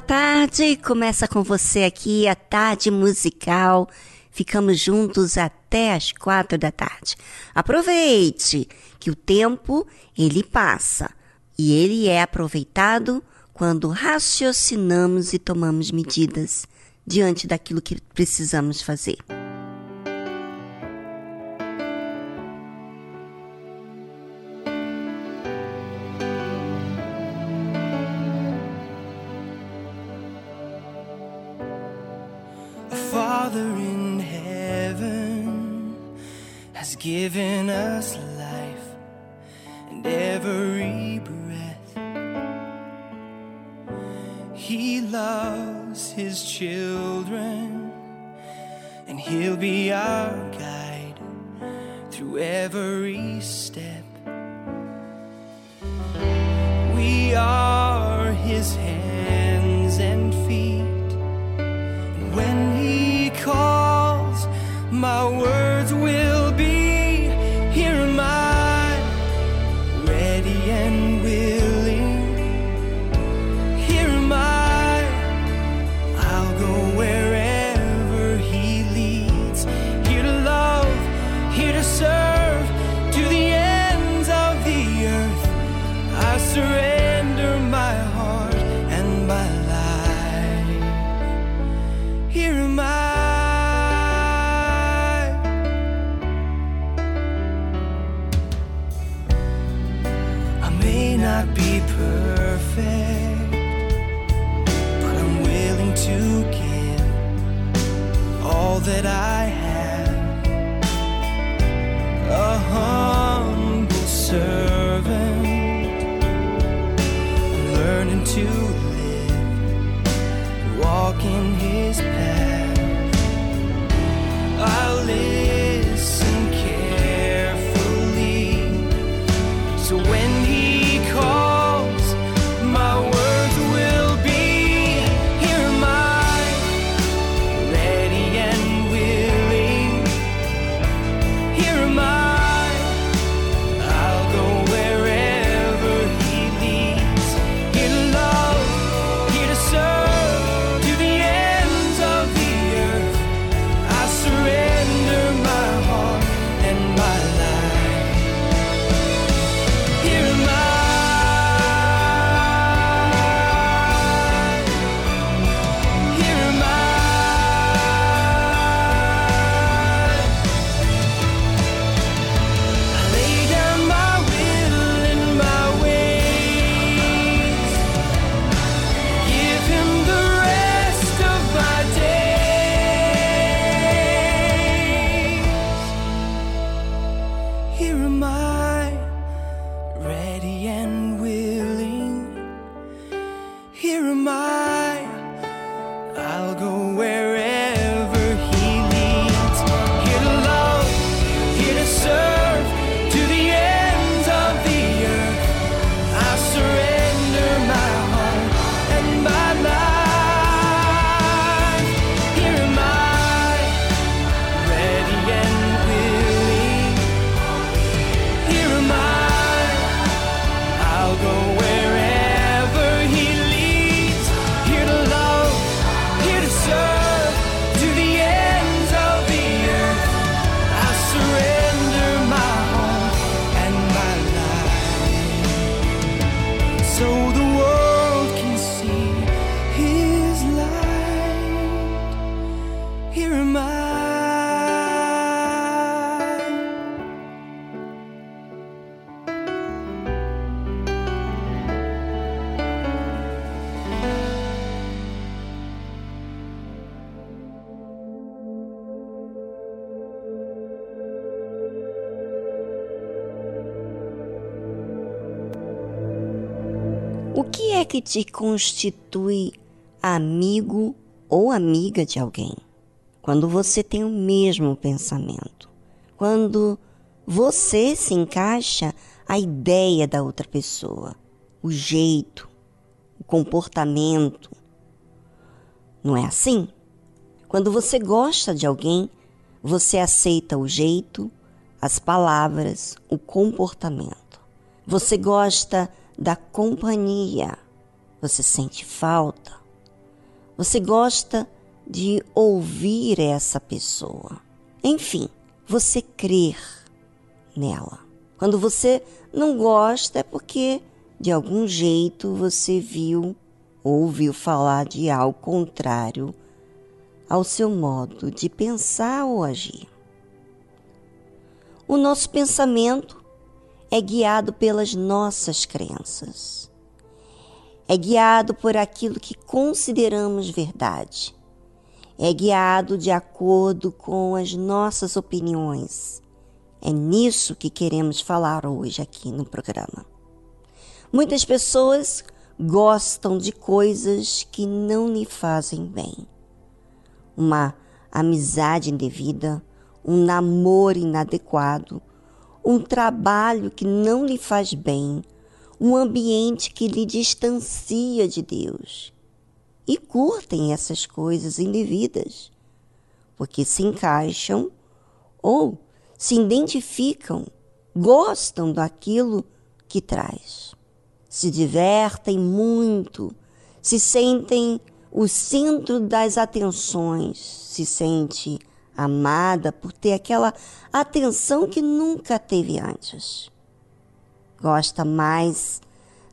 Tarde, começa com você aqui a tarde musical. Ficamos juntos até as quatro da tarde. Aproveite que o tempo ele passa e ele é aproveitado quando raciocinamos e tomamos medidas diante daquilo que precisamos fazer. Te constitui amigo ou amiga de alguém? Quando você tem o mesmo pensamento. Quando você se encaixa à ideia da outra pessoa, o jeito, o comportamento. Não é assim? Quando você gosta de alguém, você aceita o jeito, as palavras, o comportamento. Você gosta da companhia. Você sente falta. Você gosta de ouvir essa pessoa. Enfim, você crer nela. Quando você não gosta é porque de algum jeito você viu ou ouviu falar de algo contrário ao seu modo de pensar ou agir. O nosso pensamento é guiado pelas nossas crenças. É guiado por aquilo que consideramos verdade. É guiado de acordo com as nossas opiniões. É nisso que queremos falar hoje aqui no programa. Muitas pessoas gostam de coisas que não lhe fazem bem. Uma amizade indevida, um namoro inadequado, um trabalho que não lhe faz bem, um ambiente que lhe distancia de Deus. E curtem essas coisas indevidas, porque se encaixam ou se identificam, gostam daquilo que traz. Se divertem muito, se sentem o centro das atenções, se sente amada por ter aquela atenção que nunca teve antes. Gosta mais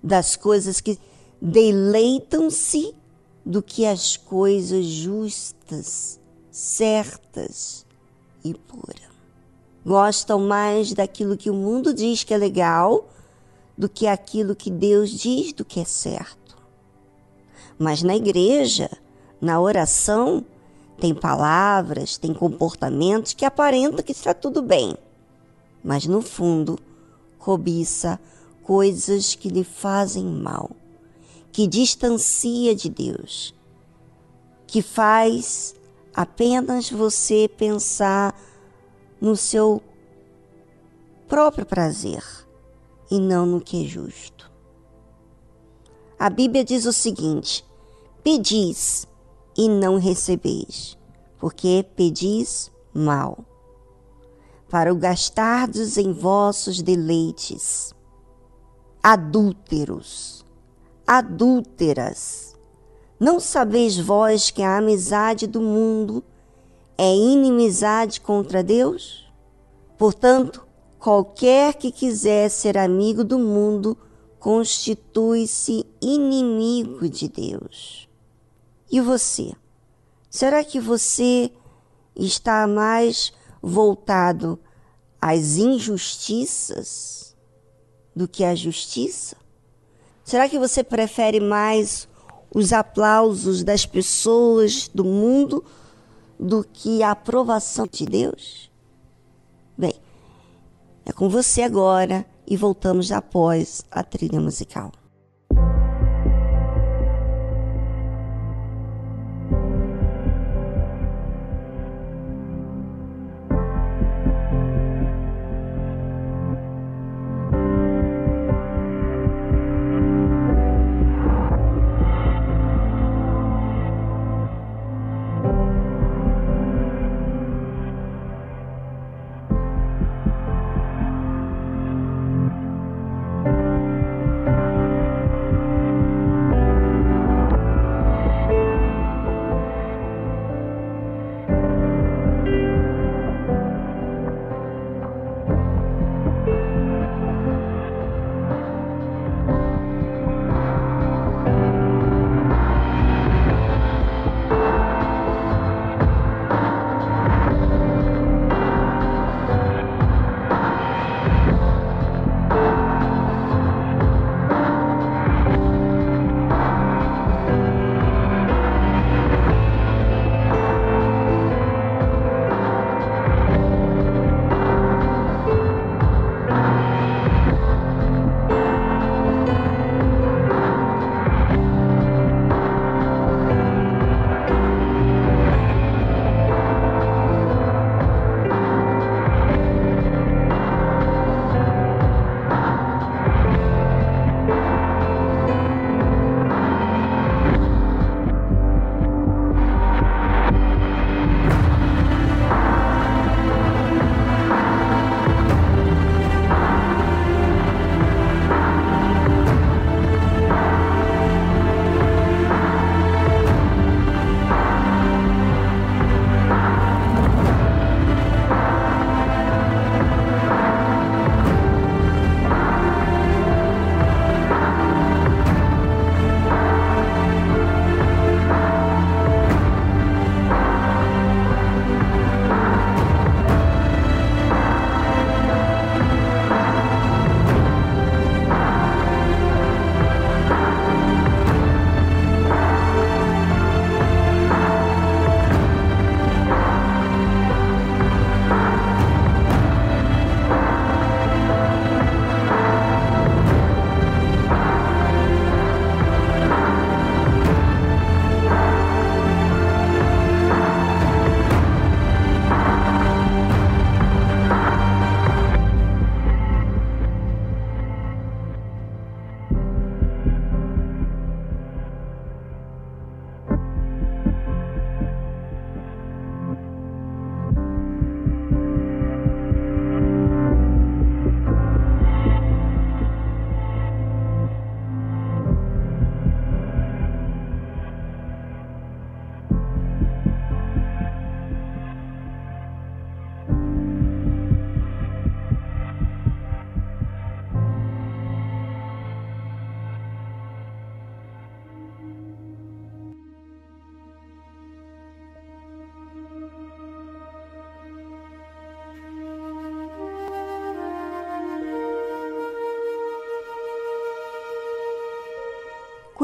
das coisas que deleitam-se do que as coisas justas, certas e puras. Gostam mais daquilo que o mundo diz que é legal do que aquilo que Deus diz do que é certo. Mas na igreja, na oração, tem palavras, tem comportamentos que aparentam que está tudo bem, mas no fundo cobiça coisas que lhe fazem mal, que distancia de Deus, que faz apenas você pensar no seu próprio prazer e não no que é justo. A Bíblia diz o seguinte: pedis e não recebeis, porque pedis mal, para o gastardes em vossos deleites. Adúlteros, adúlteras, não sabeis vós que a amizade do mundo é inimizade contra Deus? Portanto, qualquer que quiser ser amigo do mundo constitui-se inimigo de Deus. E você? Será que você está mais voltado às injustiças do que à justiça? Será que você prefere mais os aplausos das pessoas do mundo do que a aprovação de Deus? Bem, é com você agora e voltamos após a trilha musical.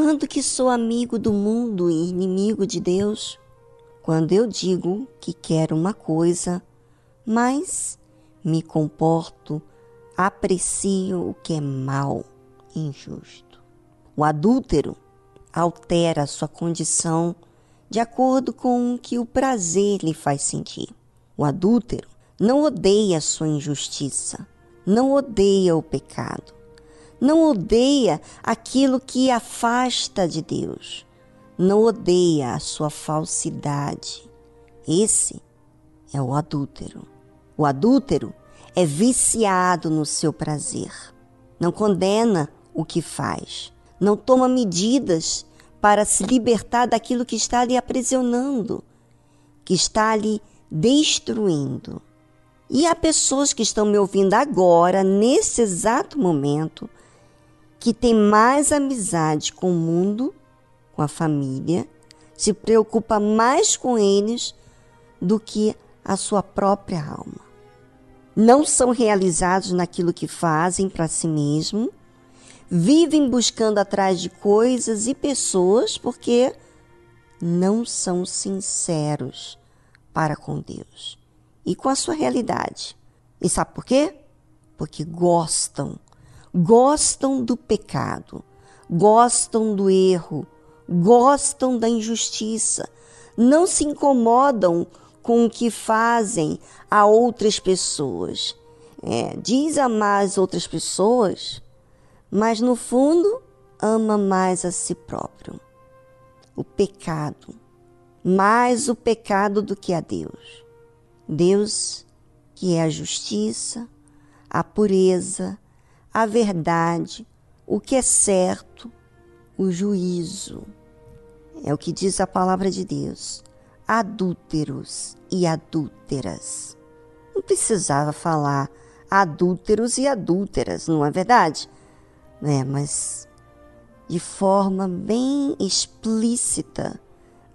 Quando que sou amigo do mundo e inimigo de Deus? Quando eu digo que quero uma coisa, mas me comporto, aprecio o que é mal injusto. O adúltero altera sua condição de acordo com o que o prazer lhe faz sentir. O adúltero não odeia sua injustiça, não odeia o pecado, não odeia aquilo que afasta de Deus, não odeia a sua falsidade. Esse é o adúltero. O adúltero é viciado no seu prazer, não condena o que faz, não toma medidas para se libertar daquilo que está lhe aprisionando, que está lhe destruindo. E há pessoas que estão me ouvindo agora, nesse exato momento, que têm mais amizade com o mundo, com a família, se preocupa mais com eles do que a sua própria alma. Não são realizados naquilo que fazem para si mesmo, vivem buscando atrás de coisas e pessoas porque não são sinceros para com Deus e com a sua realidade. E sabe por quê? Porque gostam, gostam do pecado, gostam do erro, gostam da injustiça, não se incomodam com o que fazem a outras pessoas. É, diz amar as outras pessoas, mas no fundo ama mais a si próprio. O pecado, mais o pecado do que a Deus. Deus, que é a justiça, a pureza, a verdade, o que é certo, o juízo. É o que diz a palavra de Deus. Adúlteros e adúlteras. Não precisava falar adúlteros e adúlteras, não é verdade? É, mas de forma bem explícita,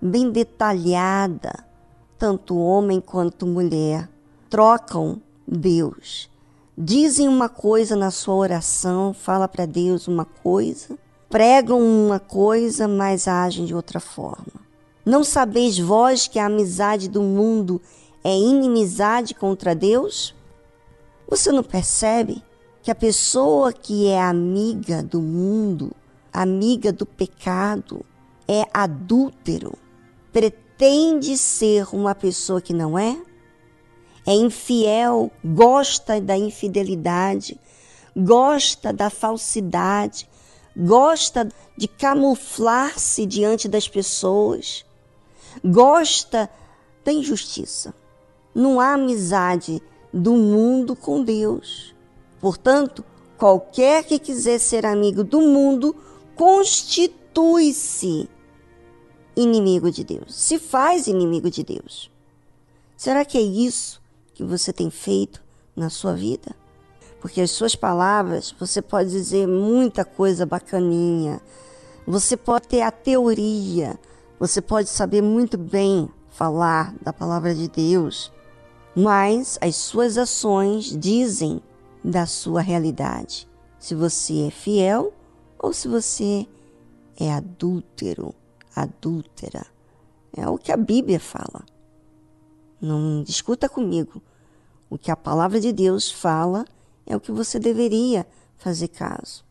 bem detalhada tanto homem quanto mulher, trocam Deus. Dizem uma coisa na sua oração, fala para Deus uma coisa, pregam uma coisa, mas agem de outra forma. Não sabeis vós que a amizade do mundo é inimizade contra Deus? Você não percebe que a pessoa que é amiga do mundo, amiga do pecado, é adúltero, pretende ser uma pessoa que não é? É infiel, gosta da infidelidade, gosta da falsidade, gosta de camuflar-se diante das pessoas, gosta da injustiça. Não há amizade do mundo com Deus. Portanto, qualquer que quiser ser amigo do mundo constitui-se inimigo de Deus, se faz inimigo de Deus. Será que é isso que você tem feito na sua vida? Porque as suas palavras, você pode dizer muita coisa bacaninha, você pode ter a teoria, você pode saber muito bem falar da palavra de Deus, mas as suas ações dizem da sua realidade. Se você é fiel ou se você é adúltero adúltera. É o que a Bíblia fala. Não discuta comigo. O que a palavra de Deus fala é o que você deveria fazer caso.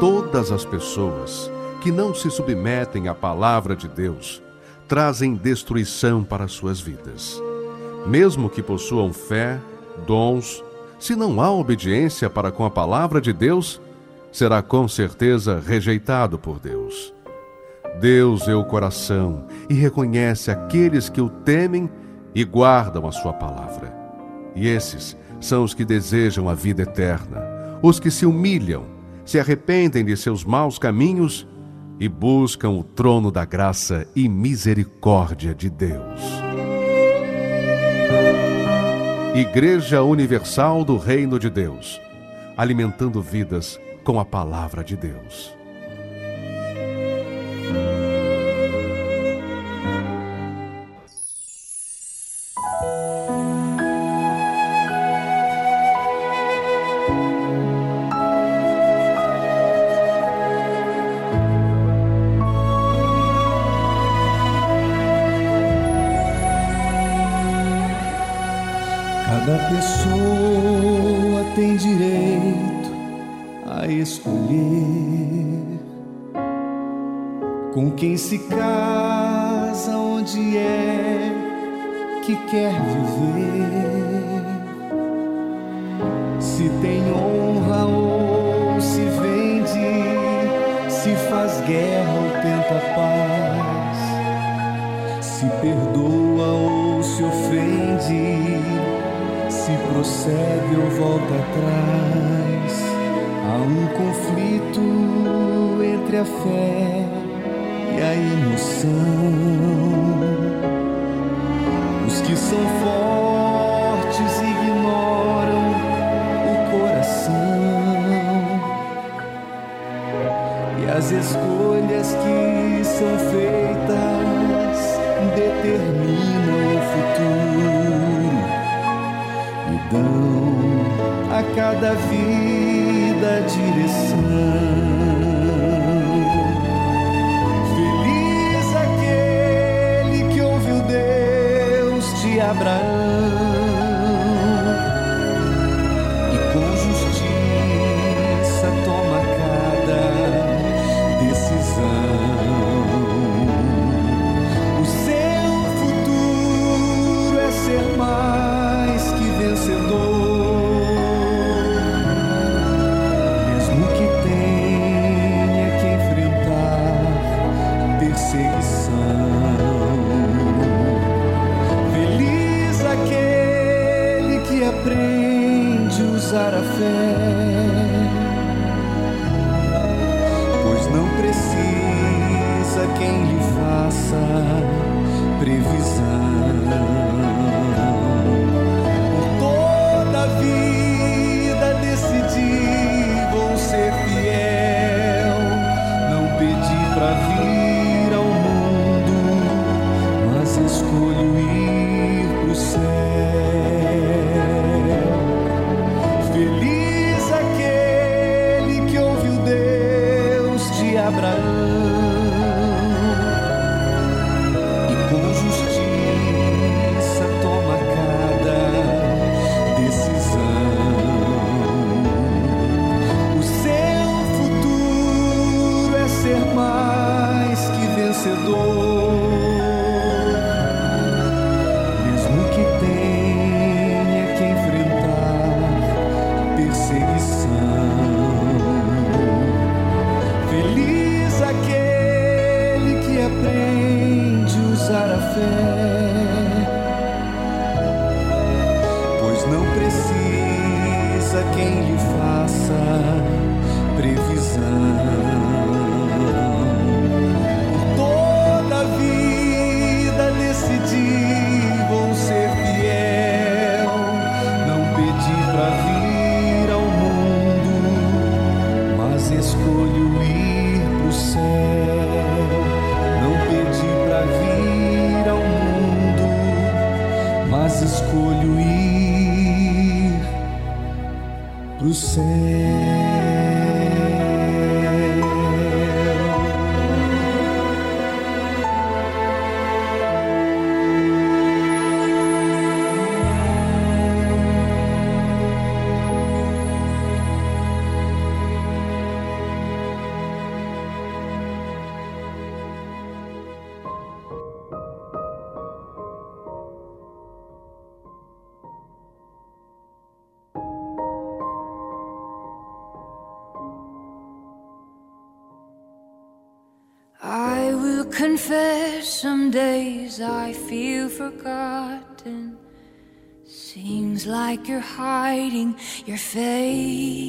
Todas as pessoas que não se submetem à palavra de Deus trazem destruição para suas vidas. Mesmo que possuam fé, dons, se não há obediência para com a palavra de Deus, será com certeza rejeitado por Deus. Deus vê o coração e reconhece aqueles que o temem e guardam a sua palavra. E esses são os que desejam a vida eterna, os que se humilham, se arrependem de seus maus caminhos e buscam o trono da graça e misericórdia de Deus. Igreja Universal do Reino de Deus, alimentando vidas com a palavra de Deus. Like you're hiding your face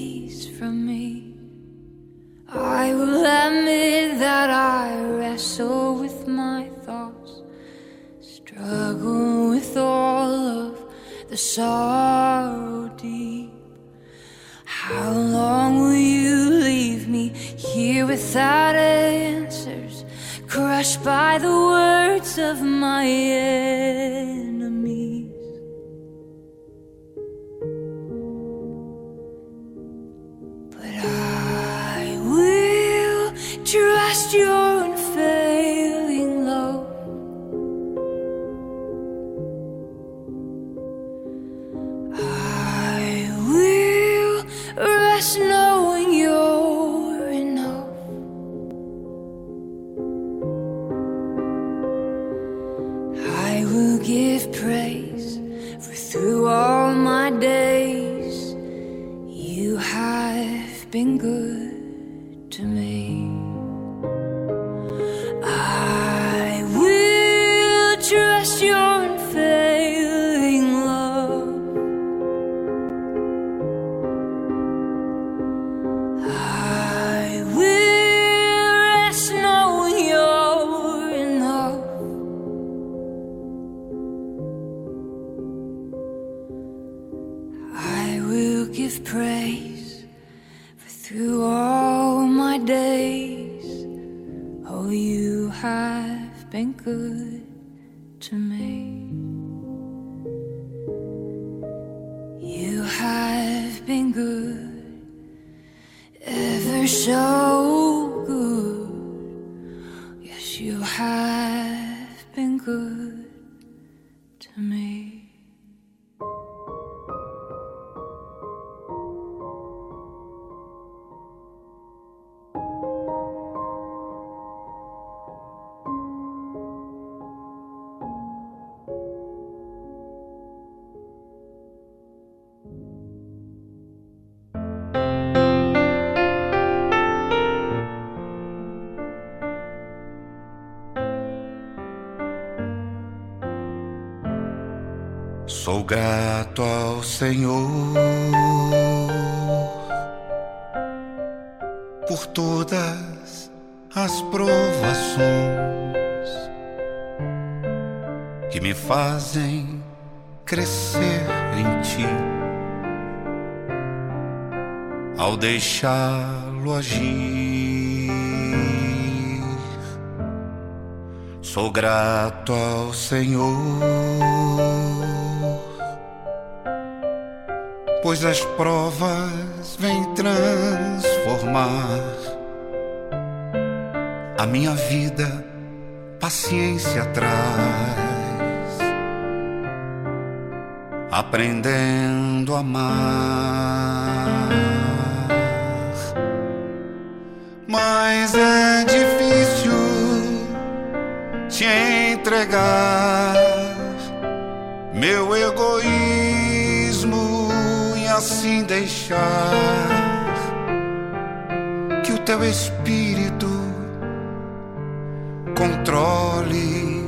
Richard. Mas é difícil te entregar meu egoísmo e assim deixar que o teu espírito controle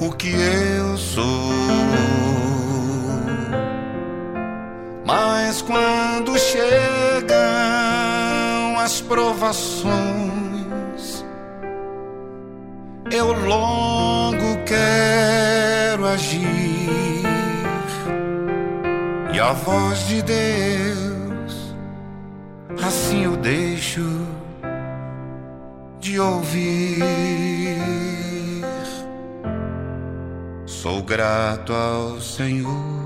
o que eu sou. Mas quando chega provações, eu longo quero agir, e a voz de Deus, assim eu deixo de ouvir. Sou grato ao Senhor.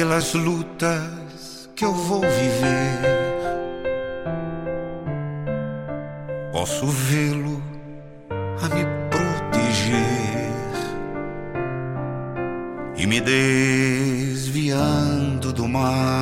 pelas lutas que eu vou viver. Posso vê-lo a me proteger e me desviando do mar.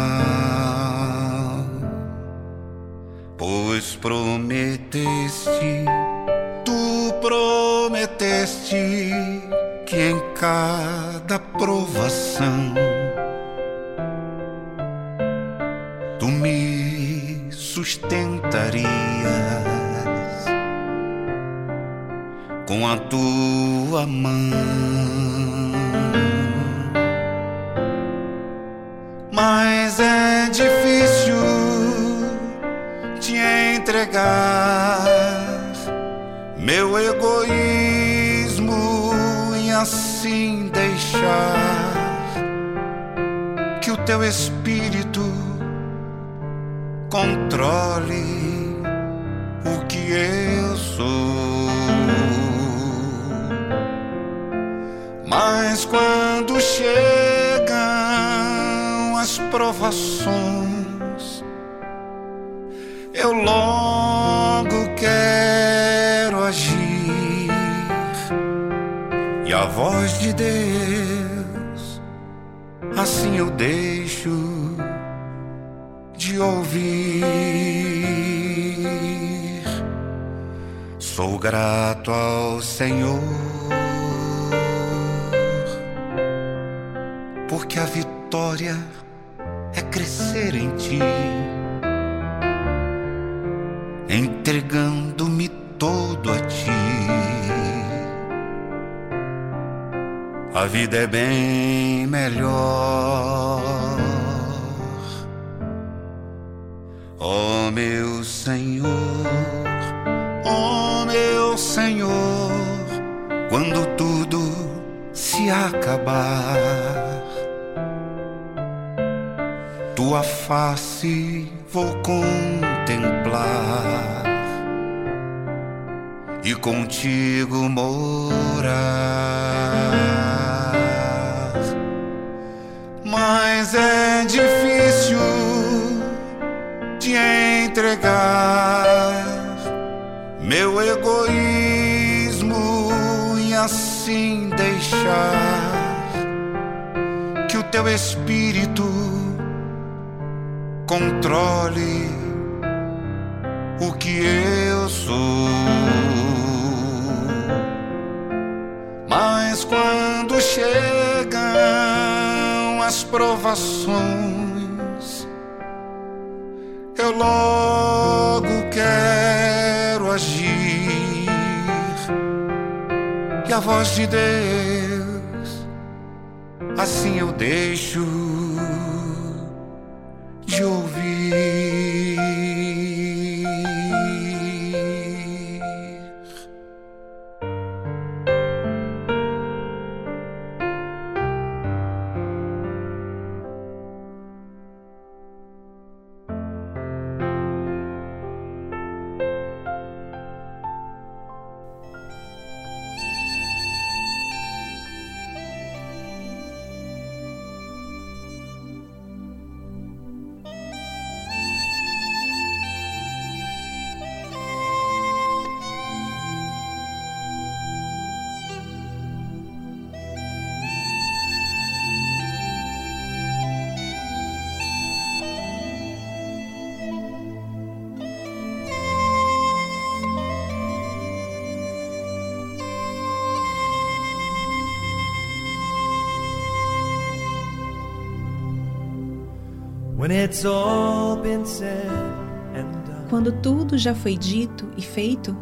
Quando tudo já foi dito e feito,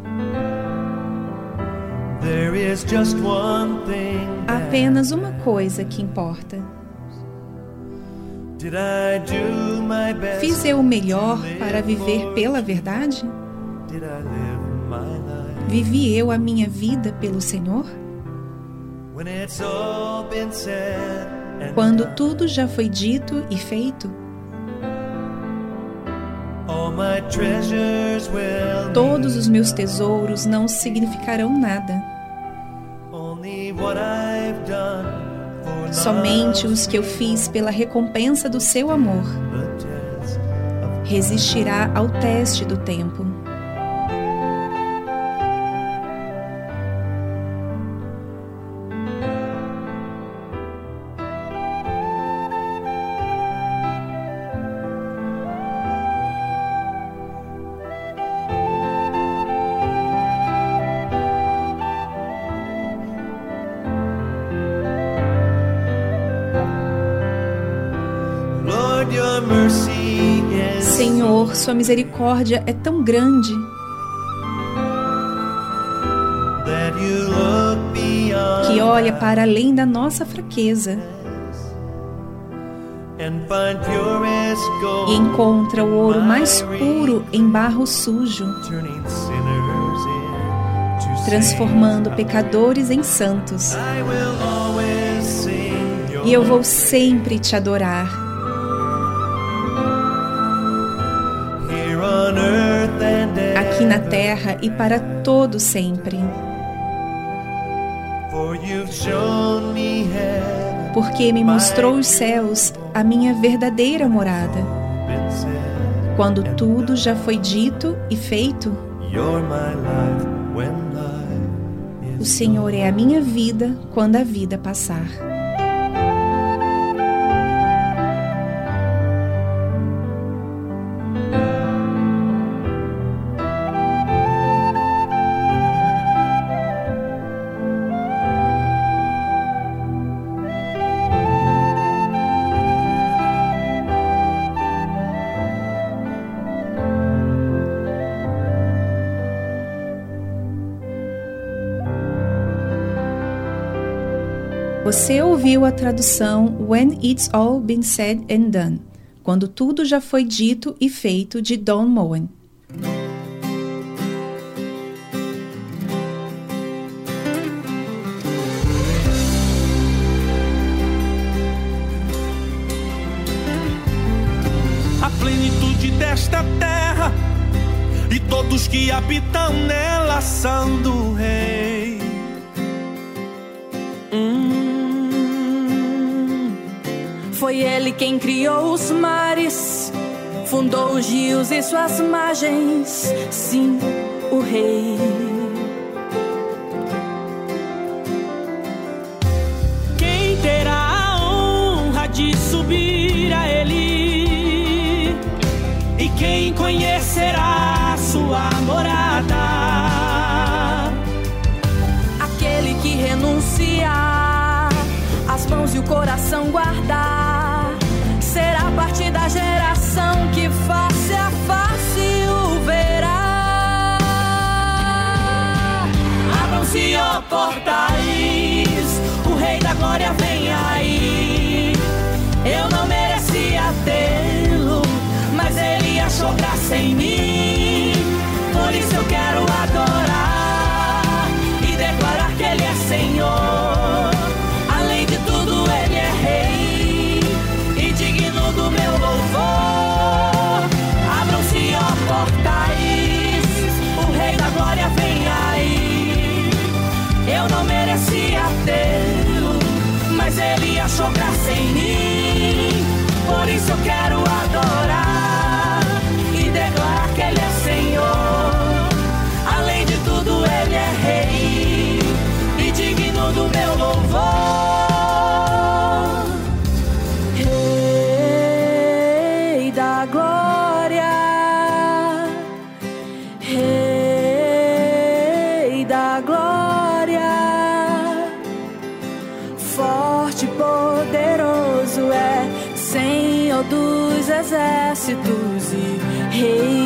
há apenas uma coisa que importa. Fiz eu o melhor para viver pela verdade? Vivi eu a minha vida pelo Senhor? Quando tudo já foi dito e feito, todos os meus tesouros não significarão nada. Somente os que eu fiz pela recompensa do seu amor resistirá ao teste do tempo. Misericórdia é tão grande. Que olha para além da nossa fraqueza. E encontra o ouro mais puro em barro sujo, transformando pecadores em santos. E eu vou sempre te adorar, terra e para todo sempre, porque me mostrou os céus, a minha verdadeira morada. Quando tudo já foi dito e feito, o Senhor é a minha vida quando a vida passar. Você ouviu a tradução When It's All Been Said and Done, quando tudo já foi dito e feito de Don Moen. os mares, fundou os rios e suas margens. Sim, o rei. Quem terá a honra de subir a ele? E quem conhecerá sua morada? Aquele que renuncia, as mãos e o coração guardar da geração que face a é face o verá. Abram-se, ó portais, o Rei da Glória vem aí. Eu não merecia tê-lo, mas ele achou graça em mim. Por isso eu quero desertos e reis.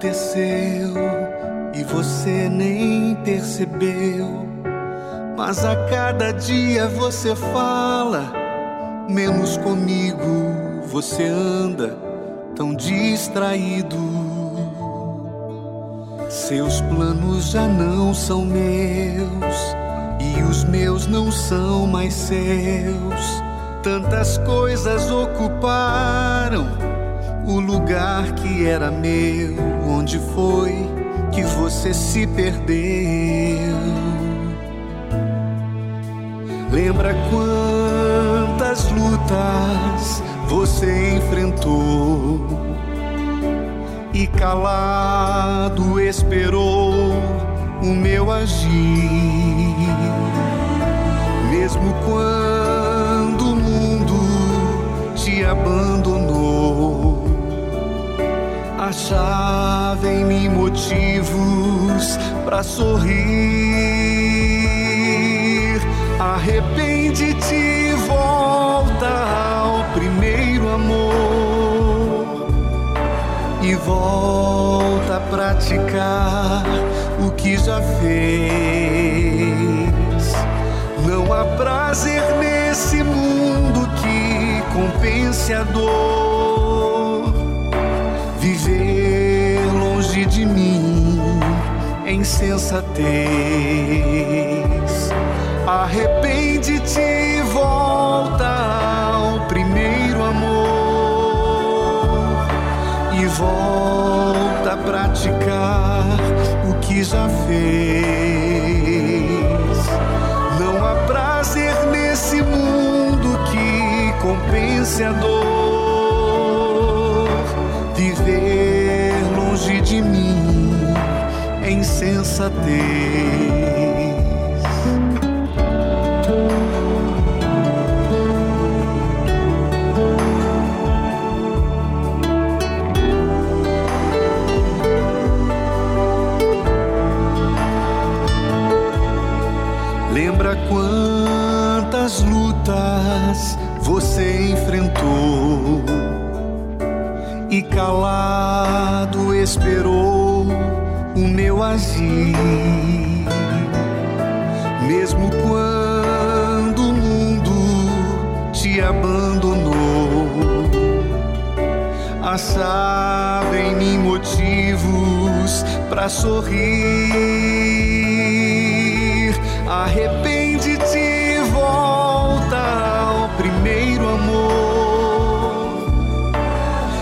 Aconteceu e você nem percebeu. Mas a cada dia você fala, menos comigo você anda tão distraído. Seus planos já não são meus e os meus não são mais seus. Tantas coisas ocuparam o lugar que era meu. Onde foi que você se perdeu? Lembra quantas lutas você enfrentou e calado esperou o meu agir, Achava em mim motivos para sorrir. Arrepende-te volta ao primeiro amor e volta a praticar o que já fez. Não há prazer nesse mundo que compense a dor. De mim insensatez. Arrepende-te e volta ao primeiro amor e volta a praticar o que já fez. Não há prazer nesse mundo que compense a dor. Mim é insensatez. Lembra quantas lutas você enfrentou e calado esperou o meu agir, mesmo quando o mundo te abandonou. Achava em mim motivos para sorrir. Arrepende-te e volta ao primeiro amor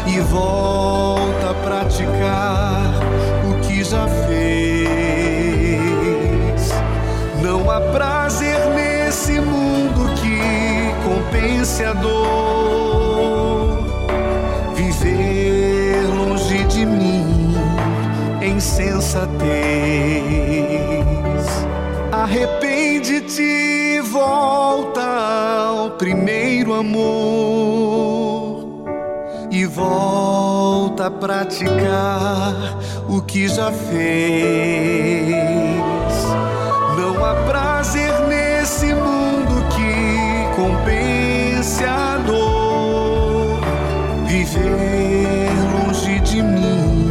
e volta a praticar o que já fez. Não há prazer nesse mundo que compense a dor. Viver longe de mim é insensatez. Arrepende-te volta ao primeiro amor e volta a praticar o que já fez. Não há prazer nesse mundo que compense a dor. Viver longe de mim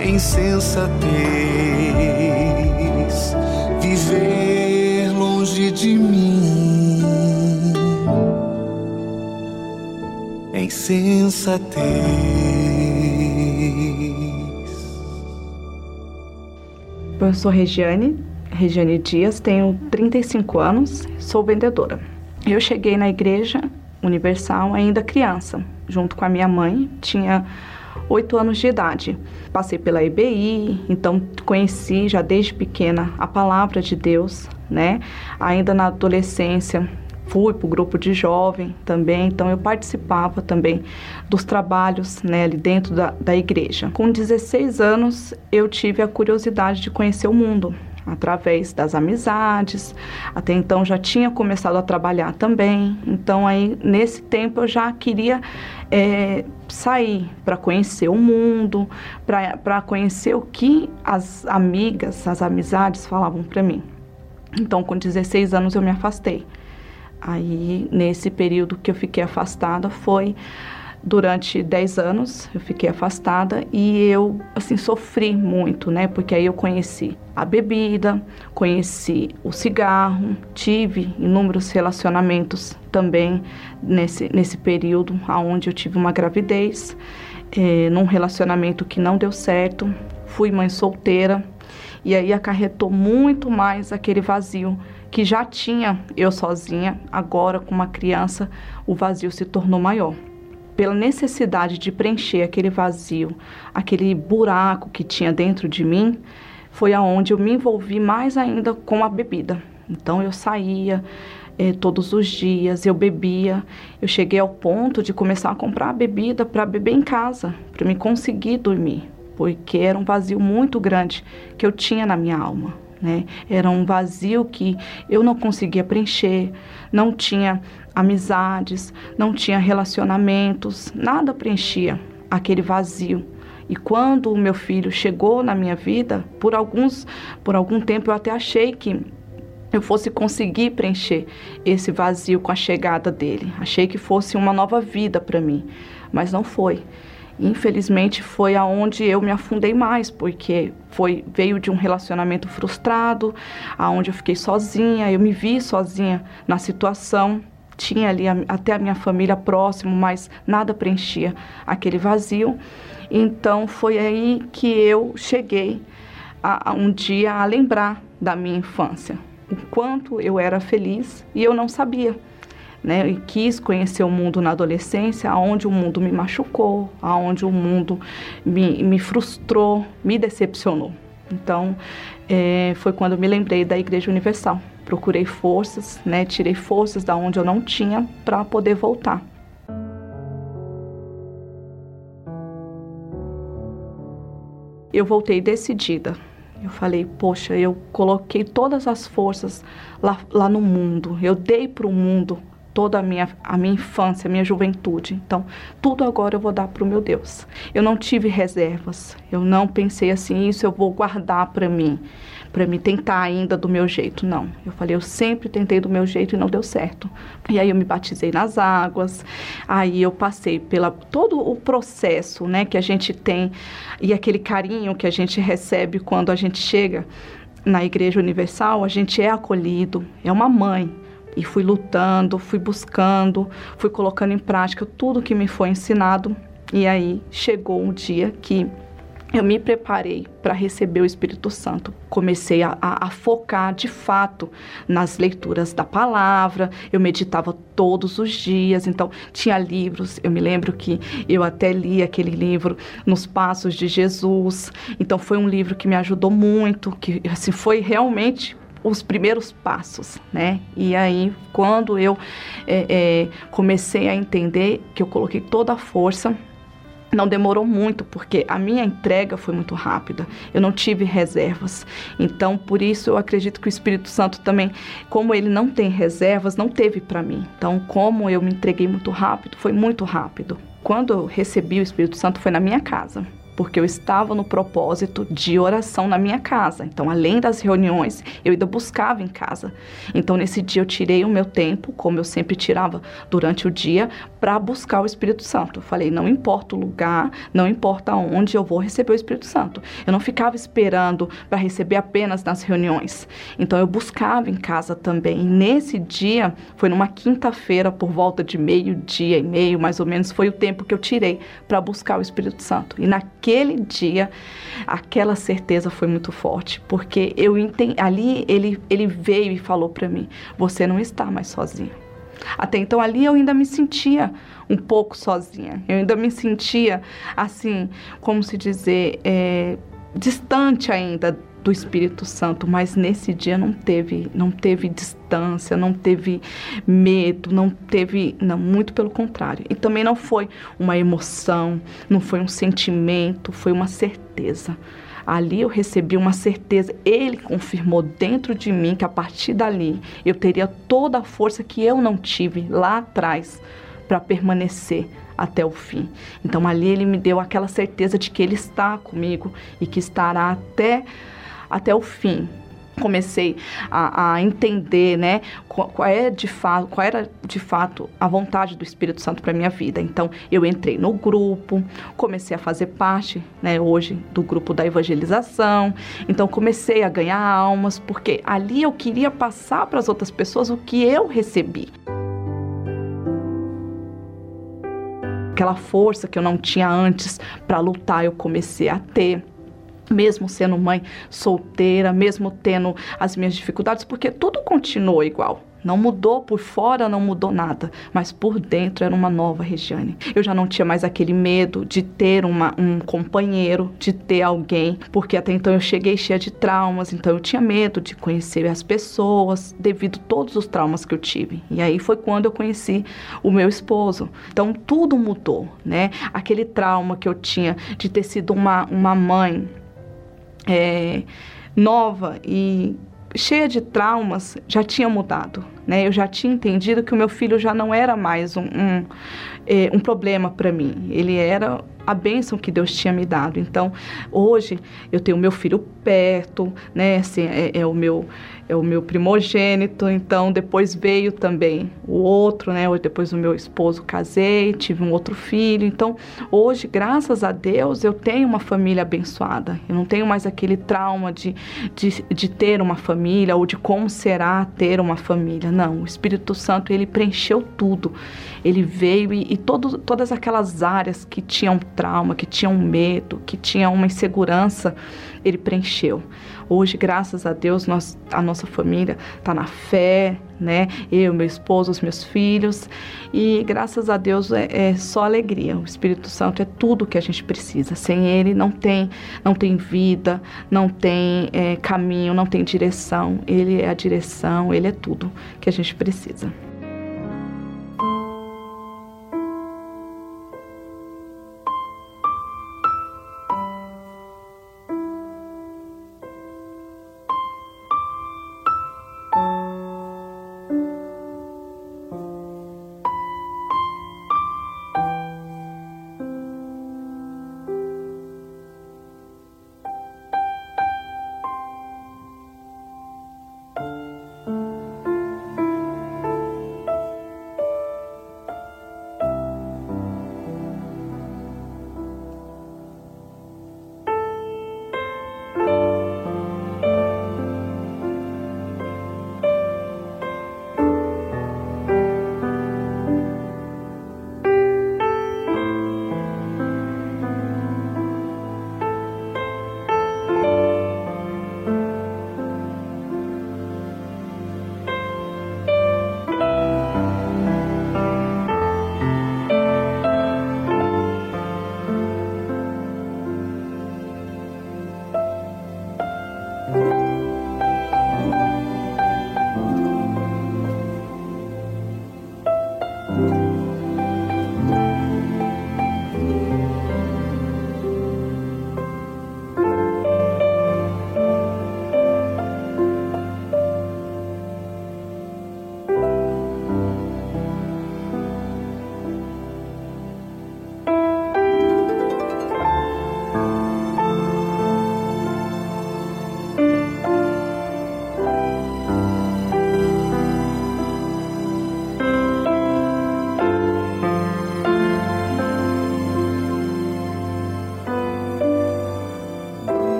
é insensatez. Viver longe de mim é insensatez. Eu sou Regiane, Regiane Dias, tenho 35 anos, sou vendedora. Eu cheguei na Igreja Universal ainda criança, junto com a minha mãe, tinha 8 anos de idade. Passei pela IBI, então conheci já desde pequena a palavra de Deus, né? Ainda na adolescência fui para o grupo de jovem também, então eu participava também dos trabalhos né, ali dentro da, da igreja. Com 16 anos eu tive a curiosidade de conhecer o mundo através das amizades. Até então já tinha começado a trabalhar também. Então aí nesse tempo eu já queria é, sair para conhecer o mundo, para conhecer o que as amigas, as amizades falavam para mim. Então com 16 anos eu me afastei. Aí, nesse período que eu fiquei afastada, foi durante 10 anos, eu fiquei afastada e eu assim sofri muito, né? Porque aí eu conheci a bebida, conheci o cigarro, tive inúmeros relacionamentos também nesse, nesse período onde eu tive uma gravidez, é, num relacionamento que não deu certo, fui mãe solteira e aí acarretou muito mais aquele vazio que já tinha eu sozinha, agora com uma criança, o vazio se tornou maior. Pela necessidade de preencher aquele vazio, aquele buraco que tinha dentro de mim, foi aonde eu me envolvi mais ainda com a bebida. Então eu saía eh, todos os dias, eu bebia. Eu cheguei ao ponto de começar a comprar bebida para beber em casa, para me conseguir dormir, porque era um vazio muito grande que eu tinha na minha alma. Né? Era um vazio que eu não conseguia preencher, não tinha amizades, não tinha relacionamentos, nada preenchia aquele vazio. E quando o meu filho chegou na minha vida, por alguns, por algum tempo eu até achei que eu fosse conseguir preencher esse vazio com a chegada dele. Achei que fosse uma nova vida para mim, mas não foi. Infelizmente foi aonde eu me afundei mais, porque foi veio de um relacionamento frustrado, aonde eu fiquei sozinha, eu me vi sozinha na situação tinha ali a, até a minha família próximo, mas nada preenchia aquele vazio. Então foi aí que eu cheguei a, a um dia a lembrar da minha infância, o quanto eu era feliz e eu não sabia. Né, e quis conhecer o mundo na adolescência, aonde o mundo me machucou, aonde o mundo me, me frustrou, me decepcionou. Então, é, foi quando me lembrei da Igreja Universal procurei forças, né, tirei forças da onde eu não tinha para poder voltar. Eu voltei decidida. Eu falei, poxa, eu coloquei todas as forças lá, lá no mundo. Eu dei para o mundo toda a minha, a minha infância, a minha juventude. Então, tudo agora eu vou dar para o meu Deus. Eu não tive reservas. Eu não pensei assim, isso eu vou guardar para mim para me tentar ainda do meu jeito. Não. Eu falei, eu sempre tentei do meu jeito e não deu certo. E aí eu me batizei nas águas. Aí eu passei pela todo o processo, né, que a gente tem e aquele carinho que a gente recebe quando a gente chega na Igreja Universal, a gente é acolhido, é uma mãe. E fui lutando, fui buscando, fui colocando em prática tudo que me foi ensinado. E aí chegou um dia que eu me preparei para receber o Espírito Santo. Comecei a, a, a, focar de fato nas leituras da palavra, eu meditava todos os dias, então tinha livros. Eu me lembro que eu até li aquele livro Nos Passos de Jesus, então foi um livro que me ajudou muito, que assim, foi realmente os primeiros passos, né? E aí, quando eu é, é, comecei a entender que eu coloquei toda a força não demorou muito, porque a minha entrega foi muito rápida. Eu não tive reservas. Então, por isso eu acredito que o Espírito Santo também, como ele não tem reservas, não teve para mim. Então, como eu me entreguei muito rápido, foi muito rápido. Quando eu recebi o Espírito Santo foi na minha casa porque eu estava no propósito de oração na minha casa. Então, além das reuniões, eu ainda buscava em casa. Então, nesse dia eu tirei o meu tempo, como eu sempre tirava durante o dia, para buscar o Espírito Santo. Eu falei, não importa o lugar, não importa onde eu vou receber o Espírito Santo. Eu não ficava esperando para receber apenas nas reuniões. Então, eu buscava em casa também. E nesse dia, foi numa quinta-feira, por volta de meio-dia e meio, mais ou menos, foi o tempo que eu tirei para buscar o Espírito Santo. E naquele naquele dia, aquela certeza foi muito forte, porque eu entendi, ali ele, ele veio e falou para mim: você não está mais sozinha. Até então ali eu ainda me sentia um pouco sozinha. Eu ainda me sentia assim, como se dizer, é, distante ainda do Espírito Santo, mas nesse dia não teve, não teve distância, não teve medo, não teve, não, muito pelo contrário. E também não foi uma emoção, não foi um sentimento, foi uma certeza. Ali eu recebi uma certeza, ele confirmou dentro de mim que a partir dali eu teria toda a força que eu não tive lá atrás para permanecer até o fim. Então ali ele me deu aquela certeza de que ele está comigo e que estará até até o fim. comecei a, a entender, né, qual, qual é de fato, qual era de fato a vontade do Espírito Santo para minha vida. Então, eu entrei no grupo, comecei a fazer parte, né, hoje do grupo da evangelização. Então, comecei a ganhar almas, porque ali eu queria passar para as outras pessoas o que eu recebi. Aquela força que eu não tinha antes para lutar, eu comecei a ter mesmo sendo mãe solteira, mesmo tendo as minhas dificuldades, porque tudo continuou igual. Não mudou por fora, não mudou nada, mas por dentro era uma nova Regiane. Eu já não tinha mais aquele medo de ter uma, um companheiro, de ter alguém, porque até então eu cheguei cheia de traumas, então eu tinha medo de conhecer as pessoas devido a todos os traumas que eu tive. E aí foi quando eu conheci o meu esposo. Então tudo mudou, né? Aquele trauma que eu tinha de ter sido uma, uma mãe é, nova e cheia de traumas já tinha mudado. Né? Eu já tinha entendido que o meu filho já não era mais um, um, é, um problema para mim. Ele era a bênção que Deus tinha me dado. Então, hoje eu tenho meu filho perto, né? Assim, é, é o meu é o meu primogênito, então depois veio também o outro, né? Depois o meu esposo casei, tive um outro filho. Então, hoje, graças a Deus, eu tenho uma família abençoada. Eu não tenho mais aquele trauma de, de, de ter uma família ou de como será ter uma família. Não, o Espírito Santo, ele preencheu tudo. Ele veio e, e todo, todas aquelas áreas que tinham trauma, que tinham medo, que tinham uma insegurança, ele preencheu. Hoje, graças a Deus, nós, a nossa família está na fé, né? Eu, meu esposo, os meus filhos. E graças a Deus é, é, só alegria. O Espírito Santo é tudo que a gente precisa. Sem ele não tem, não tem vida, não tem é, caminho, não tem direção. Ele é a direção, ele é tudo que a gente precisa.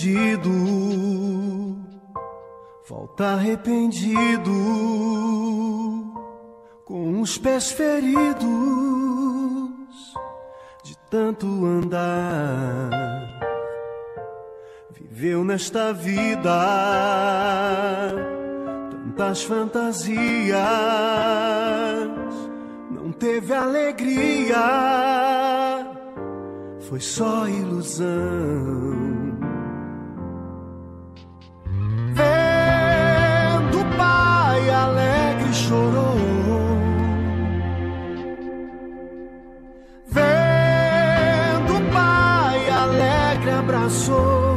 perdido, volta arrependido, com os pés feridos de tanto andar. Viveu nesta vida tantas fantasias, não teve alegria, foi só ilusão. alegre chorou. Vendo o pai alegre abraçou.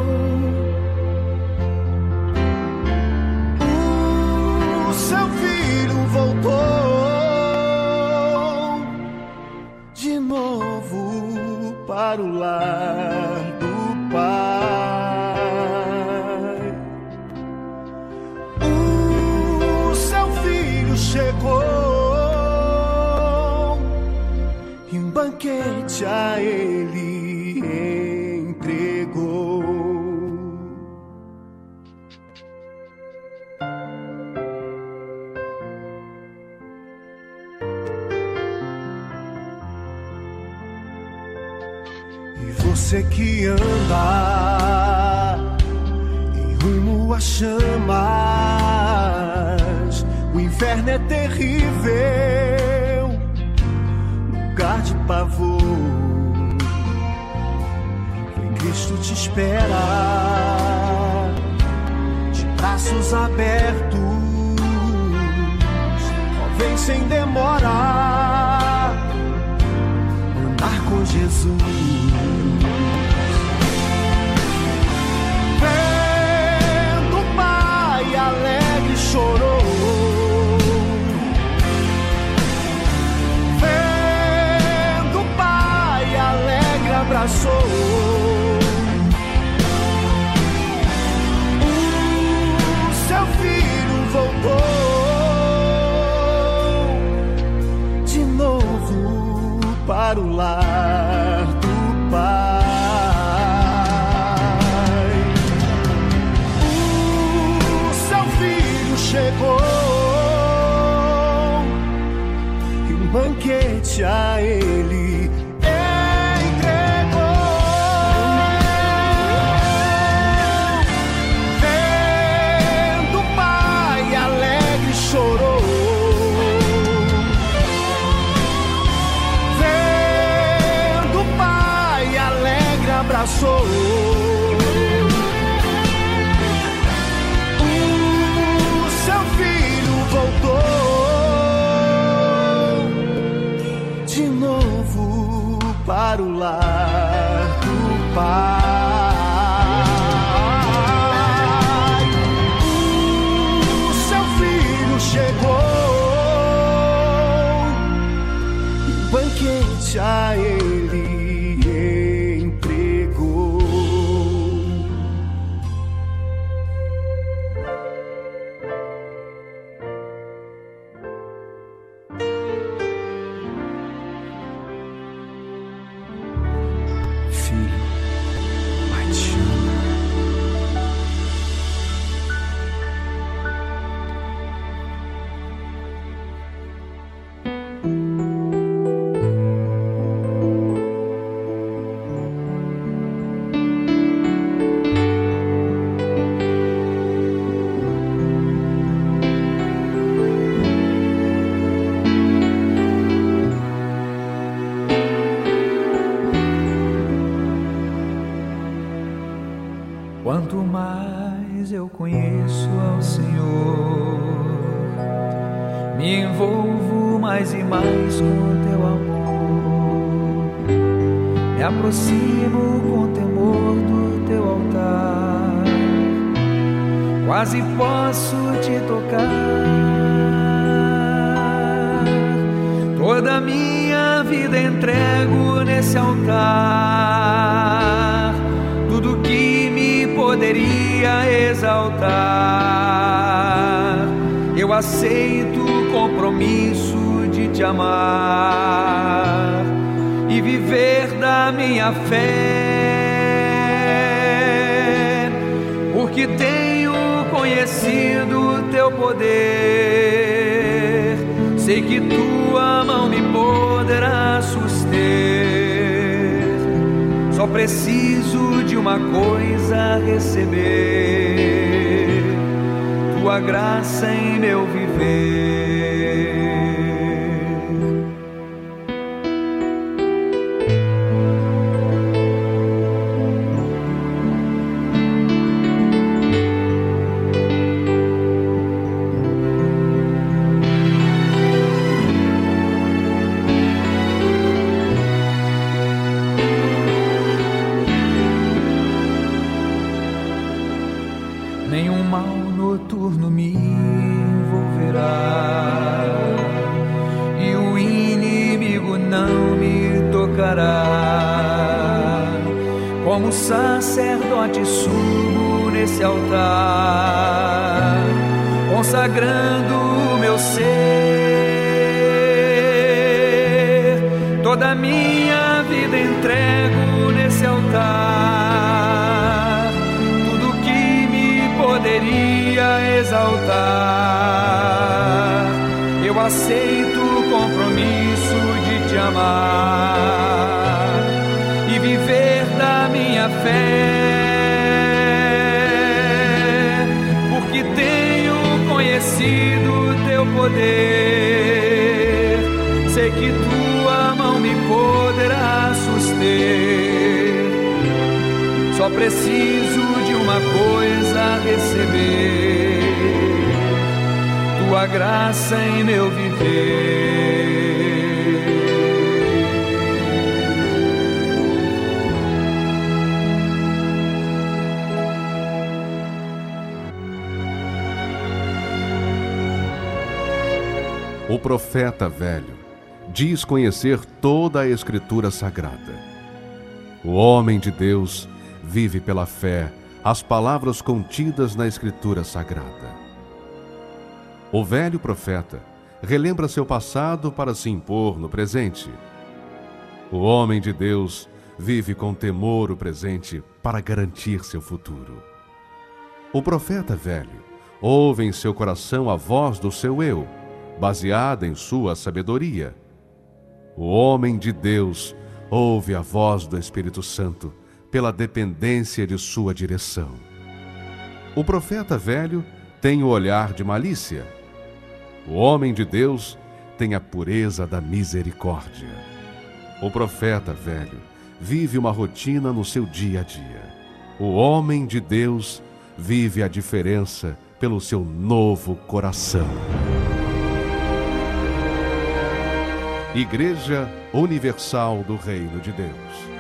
Graça em meu viver. Conhecer toda a Escritura Sagrada. O homem de Deus vive pela fé as palavras contidas na Escritura Sagrada. O velho profeta relembra seu passado para se impor no presente. O homem de Deus vive com temor o presente para garantir seu futuro. O profeta velho ouve em seu coração a voz do seu eu, baseada em sua sabedoria. O homem de Deus ouve a voz do Espírito Santo pela dependência de sua direção. O profeta velho tem o olhar de malícia. O homem de Deus tem a pureza da misericórdia. O profeta velho vive uma rotina no seu dia a dia. O homem de Deus vive a diferença pelo seu novo coração. Igreja Universal do Reino de Deus.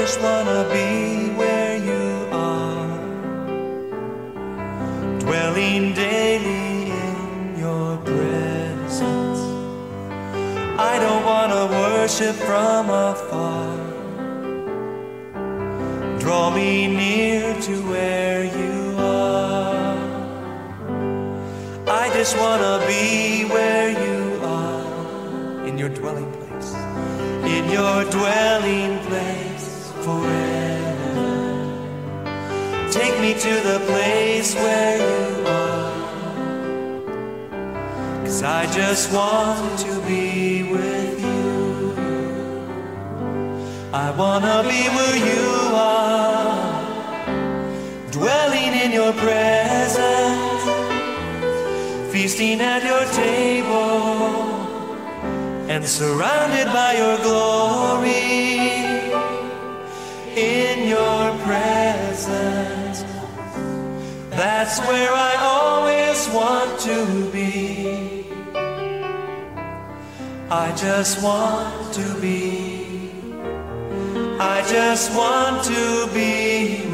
Just wanna be feasting at your table, and surrounded by your glory. In your presence, that's where I always want to be. I just want to be. I just want to be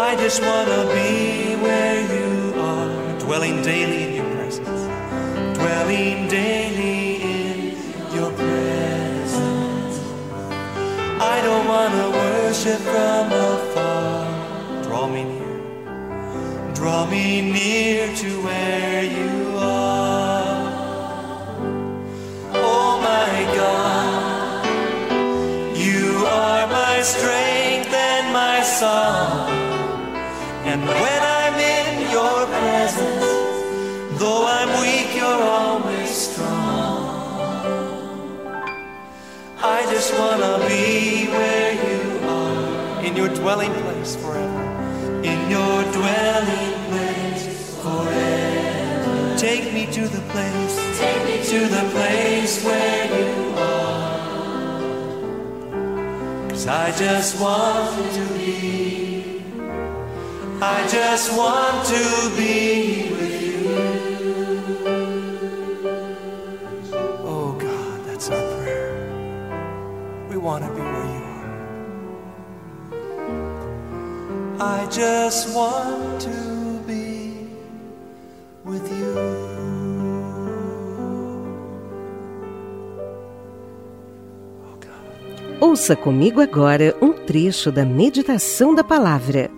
I just want to be where you are, dwelling daily in your presence, dwelling daily in your presence. I don't want to worship from afar. Draw me near, draw me near to where you wanna be where you are, in your dwelling place forever. In your dwelling place forever. Take me to the place, take me to the place where you are. Cause I just want to be. I just want to be with you. Want to be where you are. I just want to be with you. Ouça comigo agora um trecho da meditação da palavra.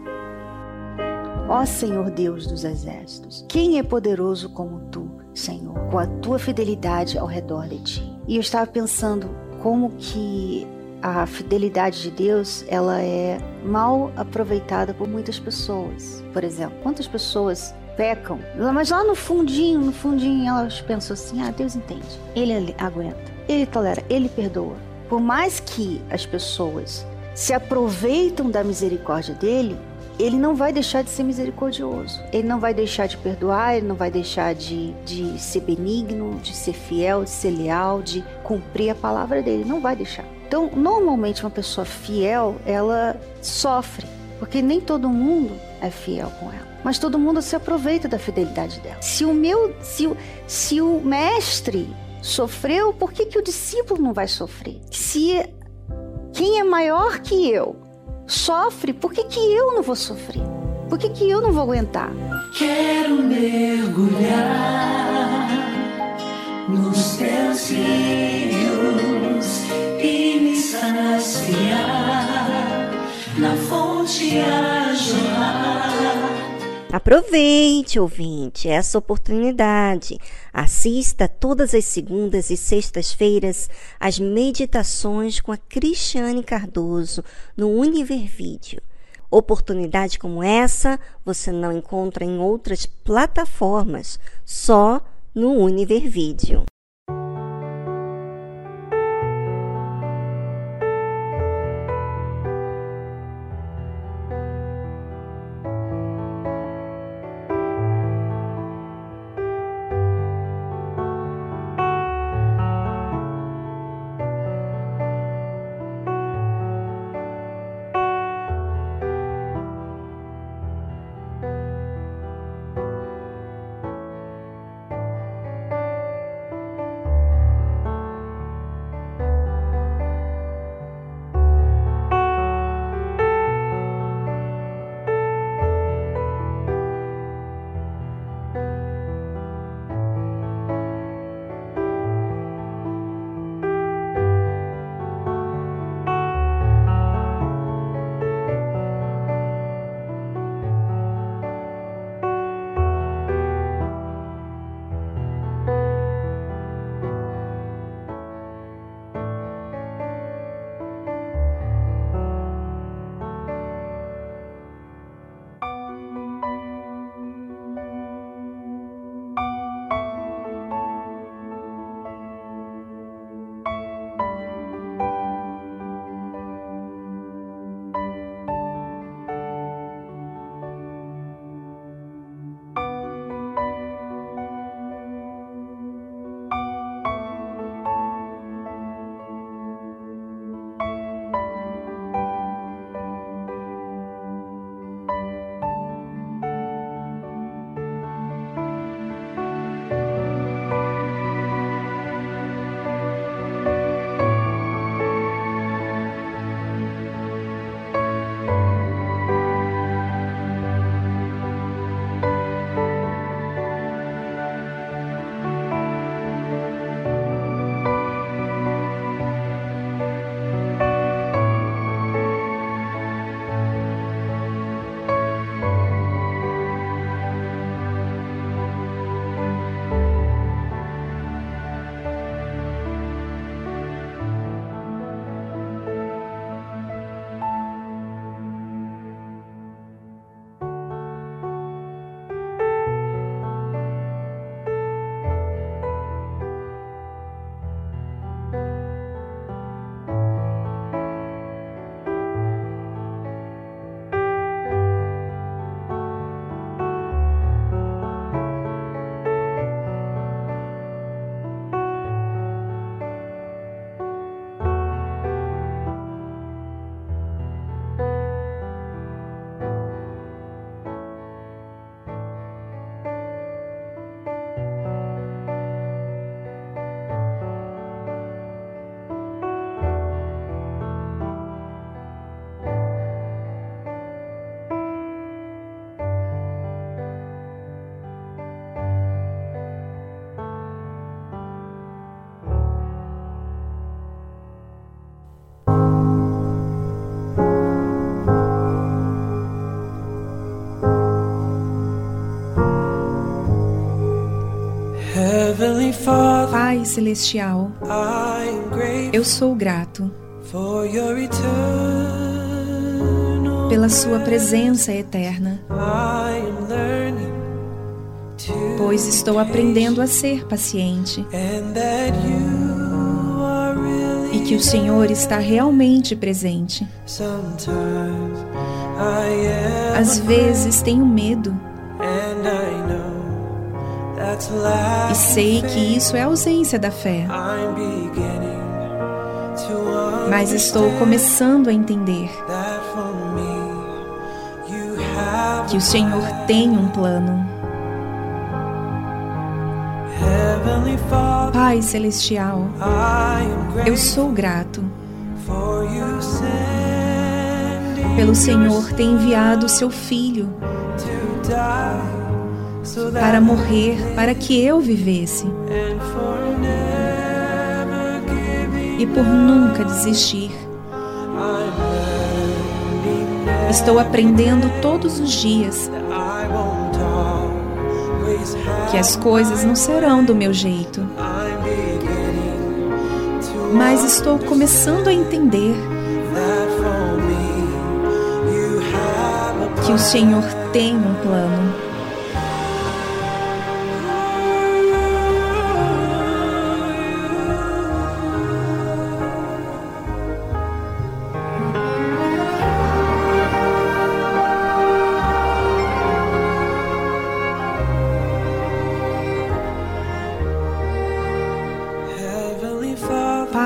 Ó Senhor Deus dos exércitos, quem é poderoso como tu, Senhor, com a tua fidelidade ao redor de ti? E eu estava pensando como que a fidelidade de Deus, ela é mal aproveitada por muitas pessoas. Por exemplo, quantas pessoas pecam, mas lá no fundinho, no fundinho elas pensam assim: "Ah, Deus entende. Ele aguenta. Ele tolera, ele perdoa". Por mais que as pessoas se aproveitam da misericórdia dele, ele não vai deixar de ser misericordioso. Ele não vai deixar de perdoar, ele não vai deixar de, de ser benigno, de ser fiel, de ser leal, de cumprir a palavra dele. Não vai deixar. Então, normalmente, uma pessoa fiel, ela sofre, porque nem todo mundo é fiel com ela. Mas todo mundo se aproveita da fidelidade dela. Se o meu, se o, se o mestre sofreu, por que, que o discípulo não vai sofrer? Se quem é maior que eu sofre, por que, que eu não vou sofrer? Por que, que eu não vou aguentar? Quero mergulhar nos teus rios e me saciar na fonte a jorrar. Aproveite, ouvinte, essa oportunidade. Assista todas as segundas e sextas-feiras às meditações com a Cristiane Cardoso no Univer Vídeo. Oportunidade como essa você não encontra em outras plataformas, só no Univer Vídeo. Pai Celestial, eu sou grato pela Sua presença eterna, pois estou aprendendo a ser paciente e que o Senhor está realmente presente. Às vezes tenho medo e sei que isso é ausência da fé, mas estou começando a entender que o Senhor tem um plano. Pai Celestial, eu sou grato pelo Senhor ter enviado o seu Filho para morrer para que eu vivesse e por nunca desistir. Estou aprendendo todos os dias que as coisas não serão do meu jeito, mas estou começando a entender que o Senhor tem um plano.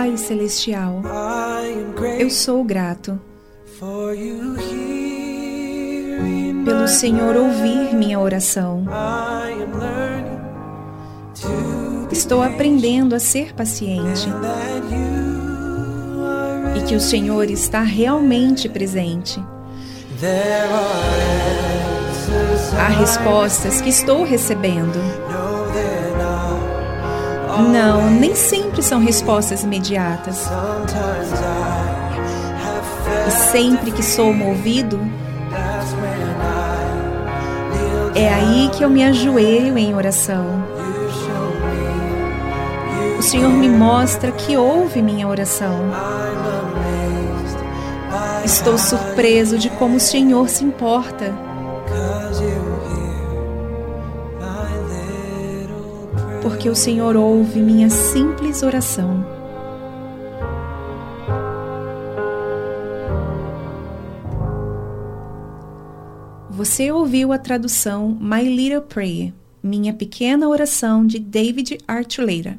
Pai Celestial, eu sou grato pelo Senhor ouvir minha oração. Estou aprendendo a ser paciente e que o Senhor está realmente presente. Há respostas que estou recebendo. Não, nem sempre são respostas imediatas. E sempre que sou movido, é aí que eu me ajoelho em oração. O Senhor me mostra que ouve minha oração. Estou surpreso de como o Senhor se importa, porque o Senhor ouve minha simples oração. Você ouviu a tradução My Little Prayer, Minha Pequena Oração de David Archuleta.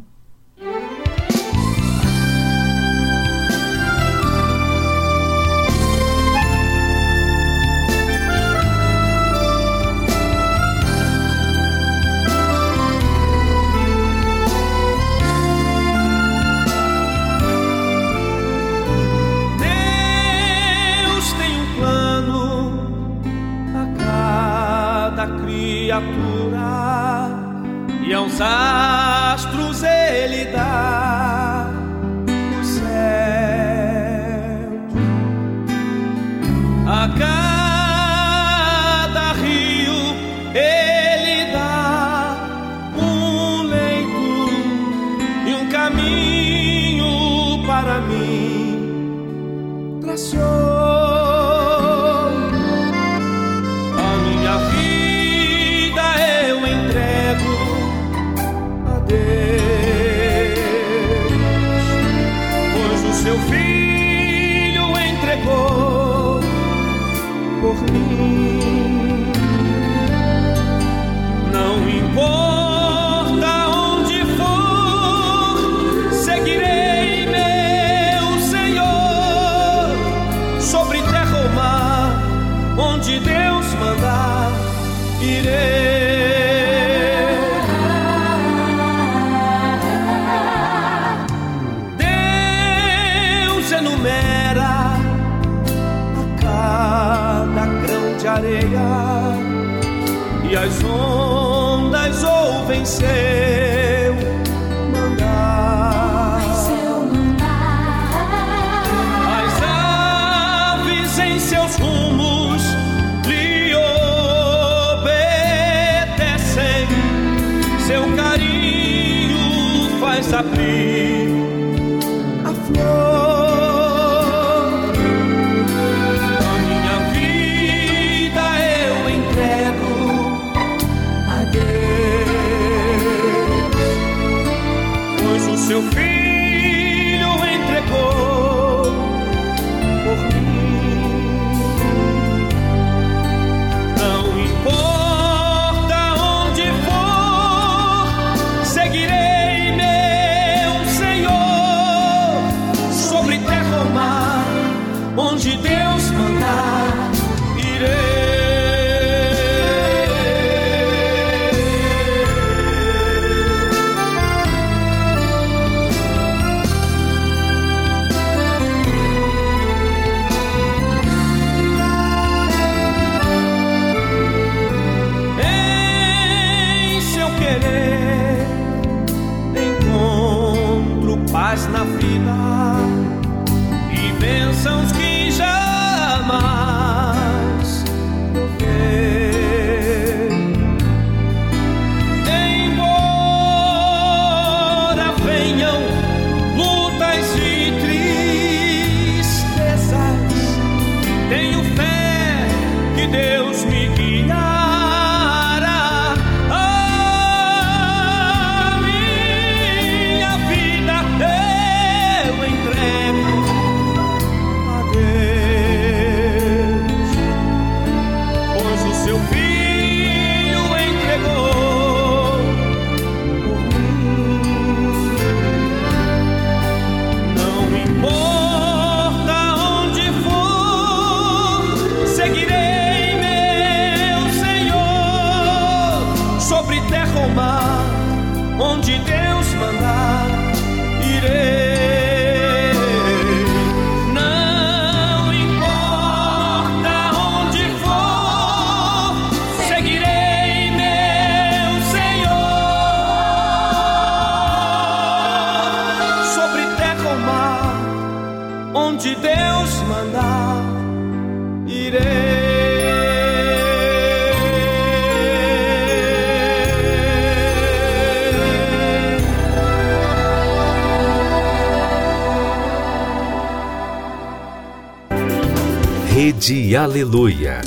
Aleluia.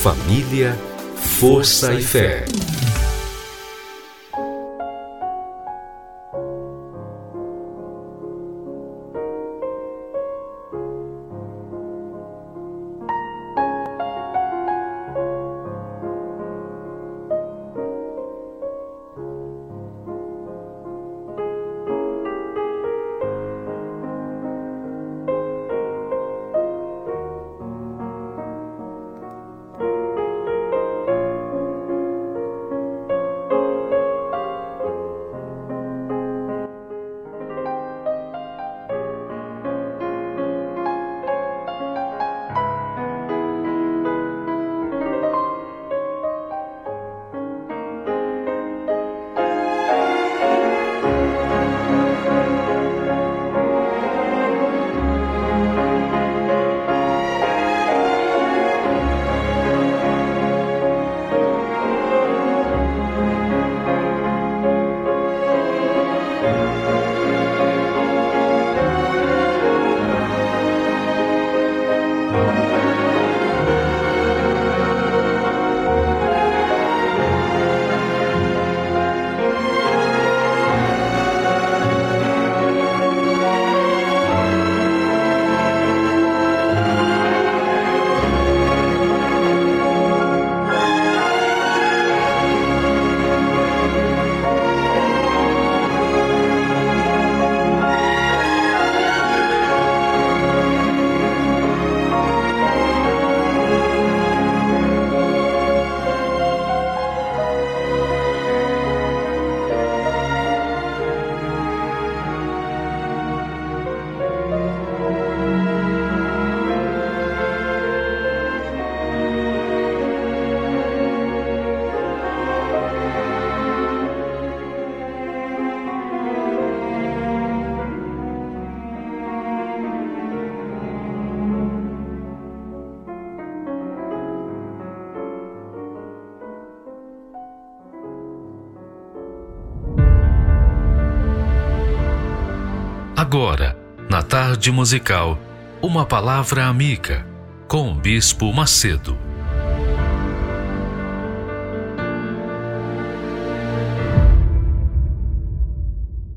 Família, força e fé. Musical, uma palavra amiga com o Bispo Macedo.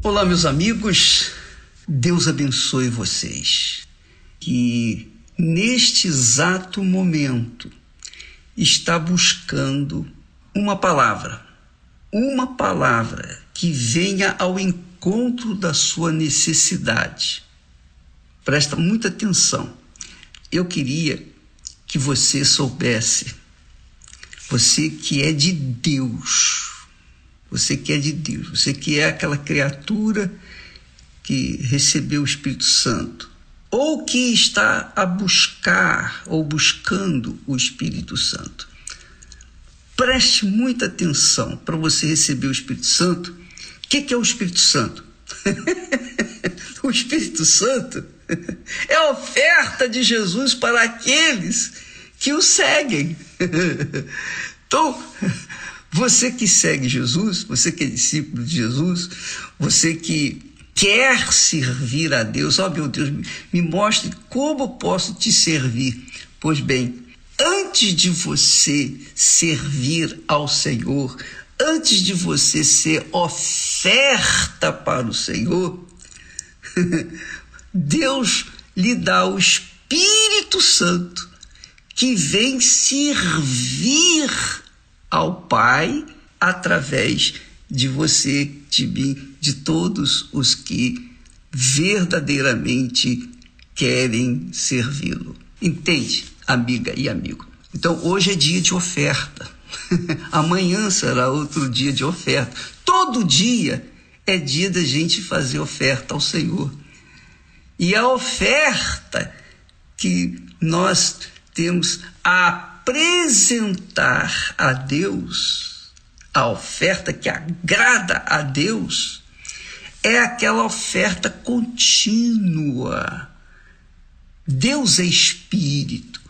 Olá, meus amigos. Deus abençoe vocês. Que neste exato momento está buscando uma palavra, uma palavra que venha ao encontro da sua necessidade. Presta muita atenção. Eu queria que você soubesse, você que é de Deus, você que é de Deus, você que é aquela criatura que recebeu o Espírito Santo, ou que está a buscar ou buscando o Espírito Santo. Preste muita atenção para você receber o Espírito Santo. O que, que é o Espírito Santo? o Espírito Santo é a oferta de Jesus para aqueles que o seguem. então, você que segue Jesus, você que é discípulo de Jesus, você que quer servir a Deus, ó oh, meu Deus, me mostre como posso te servir. Pois bem, antes de você servir ao Senhor, antes de você ser oferta para o Senhor, Deus lhe dá o Espírito Santo que vem servir ao Pai através de você, de mim, de todos os que verdadeiramente querem servi-lo. Entende, amiga e amigo? Então, hoje é dia de oferta. Amanhã será outro dia de oferta. Todo dia é dia da gente fazer oferta ao Senhor. E a oferta que nós temos a apresentar a Deus, a oferta que agrada a Deus, é aquela oferta contínua. Deus é espírito.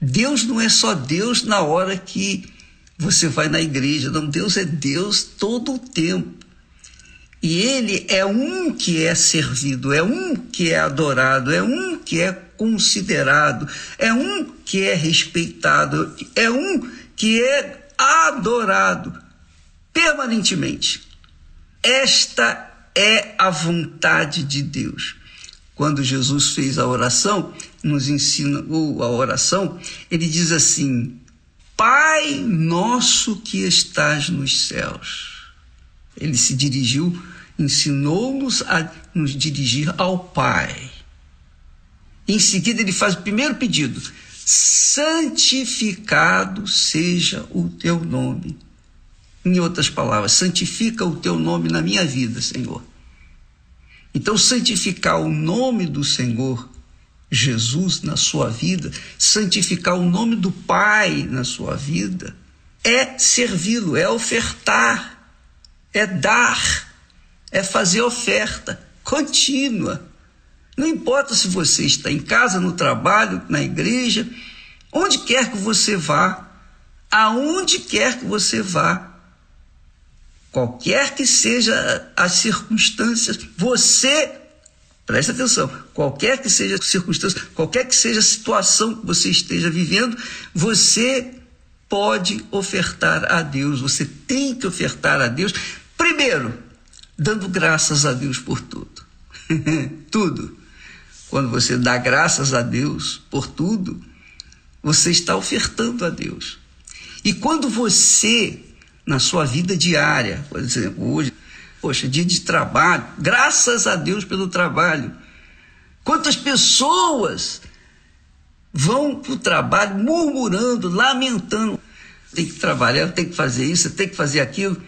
Deus não é só Deus na hora que você vai na igreja, não. Deus é Deus todo o tempo. E Ele é um que é servido, é um que é adorado, é um que é considerado, é um que é respeitado, é um que é adorado permanentemente. Esta é a vontade de Deus. Quando Jesus fez a oração, nos ensina a oração, ele diz assim: Pai nosso que estás nos céus. Ele se dirigiu, ensinou-nos a nos dirigir ao Pai. Em seguida, ele faz o primeiro pedido: santificado seja o teu nome. Em outras palavras, santifica o teu nome na minha vida, Senhor. Então, santificar o nome do Senhor Jesus na sua vida, santificar o nome do Pai na sua vida, é servi-lo, é ofertar, é dar, é fazer oferta contínua. Não importa se você está em casa, no trabalho, na igreja, onde quer que você vá, aonde quer que você vá, qualquer que seja as circunstâncias, você, preste atenção, qualquer que seja a circunstância, qualquer que seja a situação que você esteja vivendo, você pode ofertar a Deus, você tem que ofertar a Deus, primeiro, dando graças a Deus por tudo. tudo. Quando você dá graças a Deus por tudo, você está ofertando a Deus. E quando você, na sua vida diária, por exemplo, hoje, poxa, dia de trabalho, graças a Deus pelo trabalho. Quantas pessoas vão para o trabalho murmurando, lamentando, tem que trabalhar, tem que fazer isso, tem que fazer aquilo.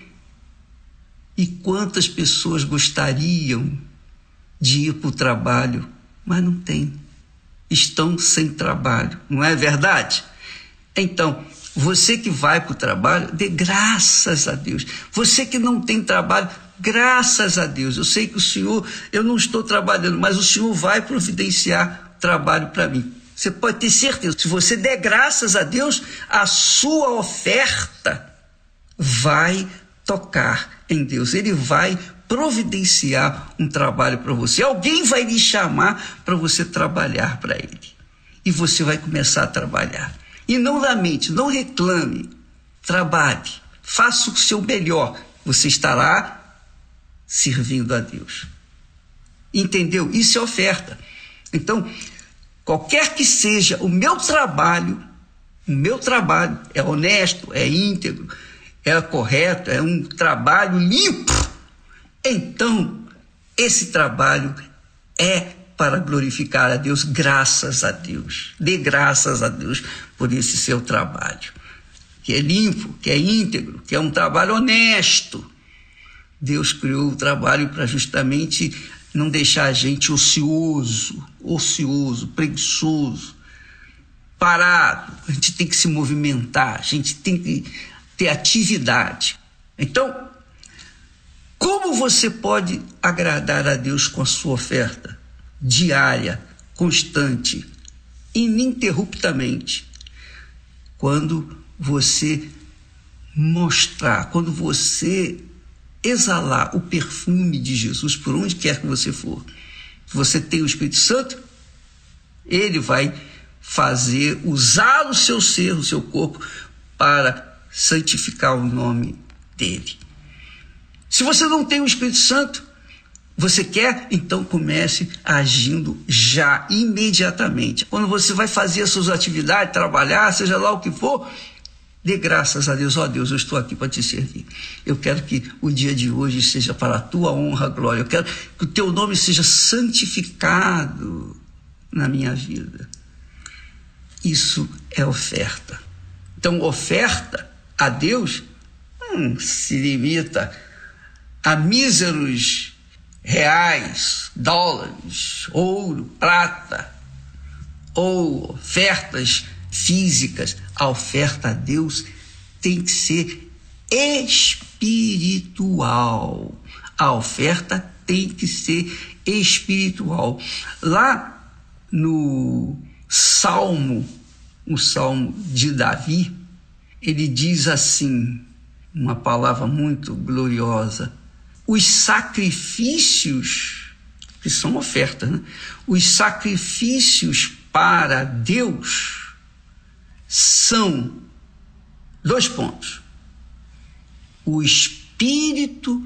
E quantas pessoas gostariam de ir para o trabalho, mas não tem. Estão sem trabalho, não é verdade? Então, você que vai para o trabalho, dê graças a Deus. Você que não tem trabalho, graças a Deus. Eu sei que o Senhor, eu não estou trabalhando, mas o Senhor vai providenciar trabalho para mim. Você pode ter certeza, se você der graças a Deus, a sua oferta vai tocar em Deus. Ele vai providenciar um trabalho para você. Alguém vai lhe chamar para você trabalhar para ele. E você vai começar a trabalhar. E não lamente, não reclame. Trabalhe, faça o seu melhor. Você estará servindo a Deus. Entendeu? Isso é oferta. Então, qualquer que seja o meu trabalho, o meu trabalho é honesto, é íntegro, é correto, é um trabalho limpo. Então, esse trabalho é para glorificar a Deus, graças a Deus. Dê graças a Deus por esse seu trabalho, que é limpo, que é íntegro, que é um trabalho honesto. Deus criou o trabalho para justamente não deixar a gente ocioso, ocioso, preguiçoso, parado. A gente tem que se movimentar, a gente tem que ter atividade. Então, como você pode agradar a Deus com a sua oferta diária, constante, ininterruptamente? Quando você mostrar, quando você exalar o perfume de Jesus por onde quer que você for. Você tem o Espírito Santo, ele vai fazer, usar o seu ser, o seu corpo, para santificar o nome dele. Se você não tem o Espírito Santo, você quer? Então comece agindo já, imediatamente. Quando você vai fazer as suas atividades, trabalhar, seja lá o que for, Dê graças a Deus, ó oh, Deus, eu estou aqui para te servir. Eu quero que o dia de hoje seja para a tua honra, glória. Eu quero que o teu nome seja santificado na minha vida. Isso é oferta. Então, oferta a Deus hum, se limita a míseros reais, dólares, ouro, prata, ou ofertas físicas. A oferta a Deus tem que ser espiritual. A oferta tem que ser espiritual. Lá no Salmo, o Salmo de Davi, ele diz assim, uma palavra muito gloriosa: os sacrifícios, que são ofertas, né? os sacrifícios para Deus são dois pontos. O espírito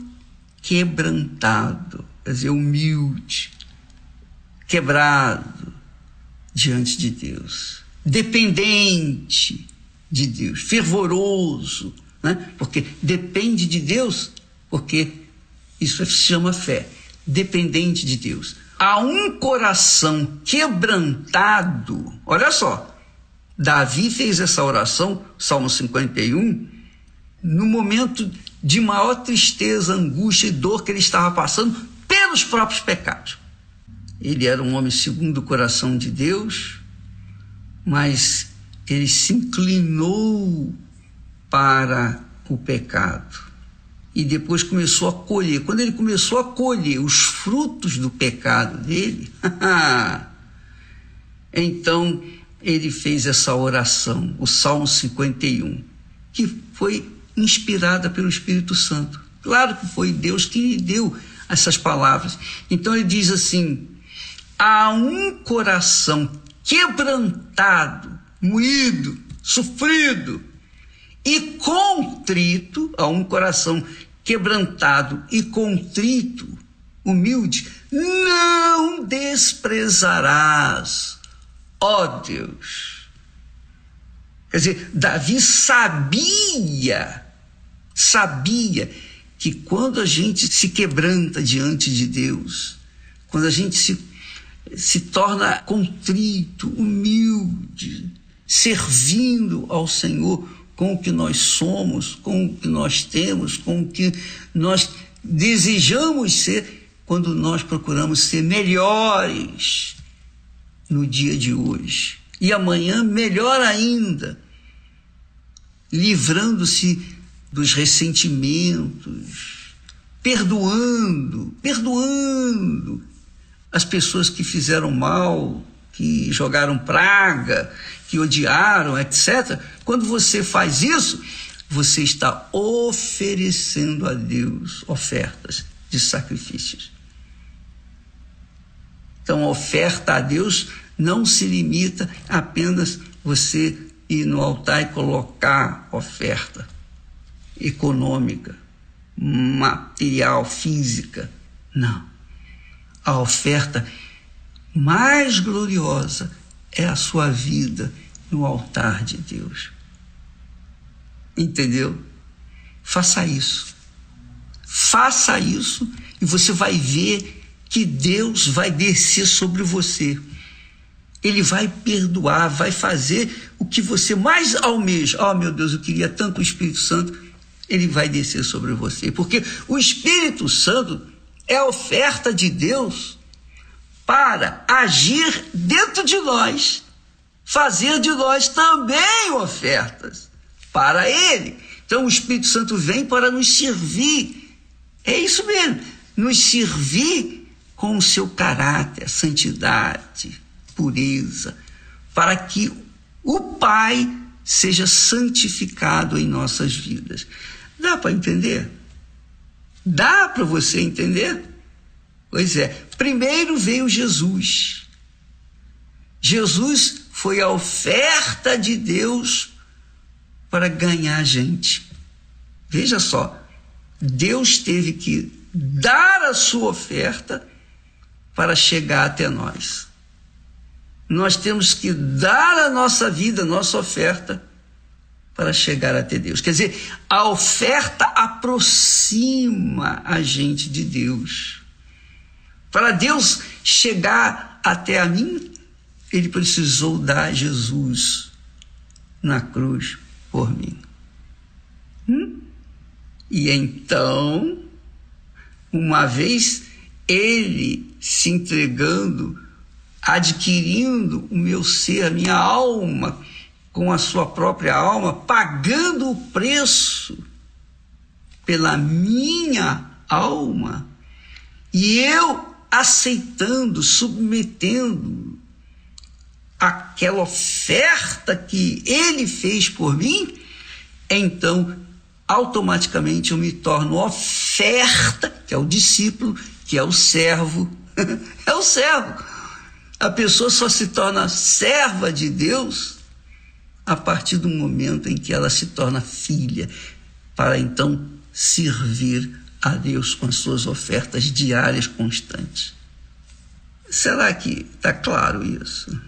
quebrantado, quer dizer, humilde, quebrado diante de Deus, dependente de Deus, fervoroso, né? porque depende de Deus, porque isso se chama fé, dependente de Deus. Há um coração quebrantado, olha só, Davi fez essa oração, Salmo 51, no momento de maior tristeza, angústia e dor que ele estava passando pelos próprios pecados. Ele era um homem segundo o coração de Deus, mas ele se inclinou para o pecado e depois começou a colher. Quando ele começou a colher os frutos do pecado dele, então ele fez essa oração, o Salmo 51, que foi inspirada pelo Espírito Santo. Claro que foi Deus que lhe deu essas palavras. Então ele diz assim: há um coração quebrantado, moído, sofrido e contrito, há um coração quebrantado e contrito, humilde, não desprezarás ó oh, Deus. Quer dizer, Davi sabia, sabia que quando a gente se quebranta diante de Deus, quando a gente se, se torna contrito, humilde, servindo ao Senhor com o que nós somos, com o que nós temos, com o que nós desejamos ser, quando nós procuramos ser melhores no dia de hoje. E amanhã, melhor ainda, livrando-se dos ressentimentos, perdoando, perdoando as pessoas que fizeram mal, que jogaram praga, que odiaram, etc. Quando você faz isso, você está oferecendo a Deus ofertas de sacrifícios. Então, a oferta a Deus não se limita apenas você ir no altar e colocar oferta econômica, material, física. Não. A oferta mais gloriosa é a sua vida no altar de Deus. Entendeu? Faça isso. Faça isso e você vai ver que Deus vai descer sobre você. Ele vai perdoar, vai fazer o que você mais almeja. Oh, meu Deus, eu queria tanto o Espírito Santo. Ele vai descer sobre você, porque o Espírito Santo é a oferta de Deus para agir dentro de nós, fazer de nós também ofertas para Ele. Então o Espírito Santo vem para nos servir. É isso mesmo, nos servir com o seu caráter, santidade, pureza, para que o Pai seja santificado em nossas vidas. Dá para entender? Dá para você entender? Pois é, primeiro veio Jesus. Jesus foi a oferta de Deus para ganhar a gente. Veja só, Deus teve que dar a sua oferta para chegar até nós. Nós temos que dar a nossa vida, a nossa oferta, para chegar até Deus. Quer dizer, a oferta aproxima a gente de Deus. Para Deus chegar até a mim, ele precisou dar Jesus na cruz por mim. Hum? E então, uma vez ele se entregando, adquirindo o meu ser, a minha alma, com a sua própria alma, pagando o preço pela minha alma, e eu aceitando, submetendo aquela oferta que ele fez por mim, então automaticamente eu me torno oferta, que é o discípulo, que é o servo. É o servo. A pessoa só se torna serva de Deus a partir do momento em que ela se torna filha, para então servir a Deus com as suas ofertas diárias constantes. Será que está claro isso?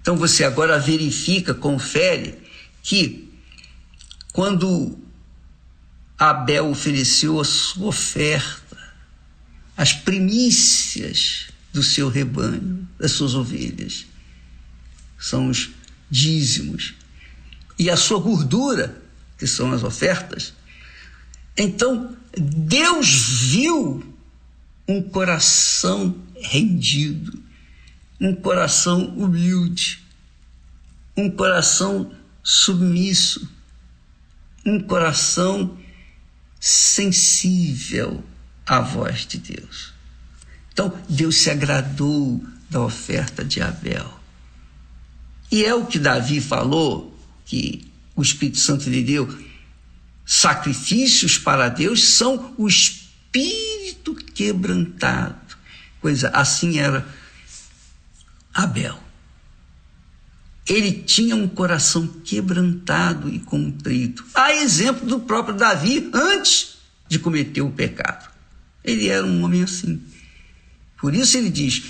Então você agora verifica, confere que quando Abel ofereceu a sua oferta, as primícias do seu rebanho, das suas ovelhas, são os dízimos, e a sua gordura, que são as ofertas, então Deus viu um coração rendido, um coração humilde, um coração submisso, um coração sensível à voz de Deus. Então, Deus se agradou da oferta de Abel. E é o que Davi falou, que o Espírito Santo lhe deu. Sacrifícios para Deus são o espírito quebrantado. Coisa assim era Abel ele tinha um coração quebrantado e contrito. A exemplo do próprio Davi antes de cometer o pecado. Ele era um homem assim. Por isso ele diz: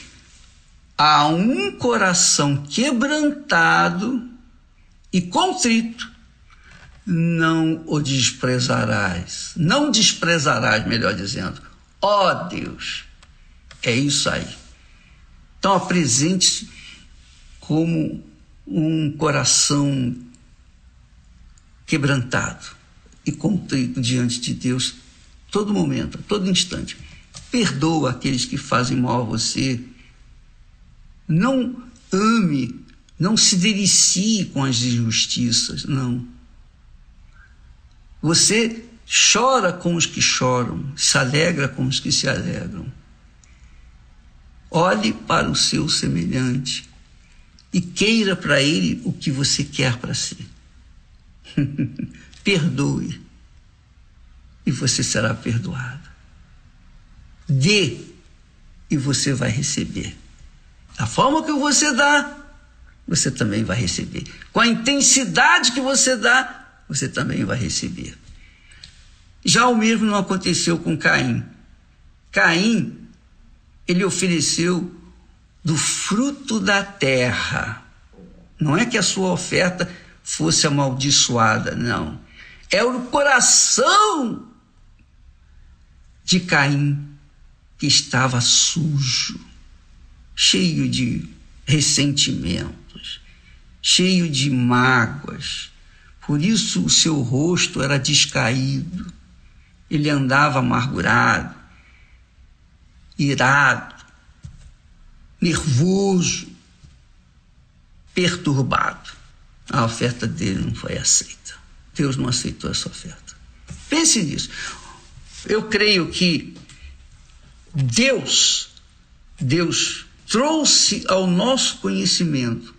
há um coração quebrantado e contrito, não o desprezarás. Não desprezarás, melhor dizendo. Ó oh, Deus, é isso aí. Então apresente-se como um coração quebrantado e contrito diante de Deus todo momento, todo instante. Perdoa aqueles que fazem mal a você. Não ame, não se delicie com as injustiças, não. Você chora com os que choram, se alegra com os que se alegram. Olhe para o seu semelhante e queira para ele o que você quer para si. Perdoe e você será perdoado. Dê e você vai receber. Da forma que você dá, você também vai receber. Com a intensidade que você dá, você também vai receber. Já o mesmo não aconteceu com Caim. Caim, ele ofereceu do fruto da terra. Não é que a sua oferta fosse amaldiçoada, não. É o coração de Caim que estava sujo, cheio de ressentimentos, cheio de mágoas. Por isso o seu rosto era descaído. Ele andava amargurado, irado, nervoso, perturbado. A oferta dele não foi aceita. Deus não aceitou essa oferta. Pense nisso. Eu creio que Deus, Deus trouxe ao nosso conhecimento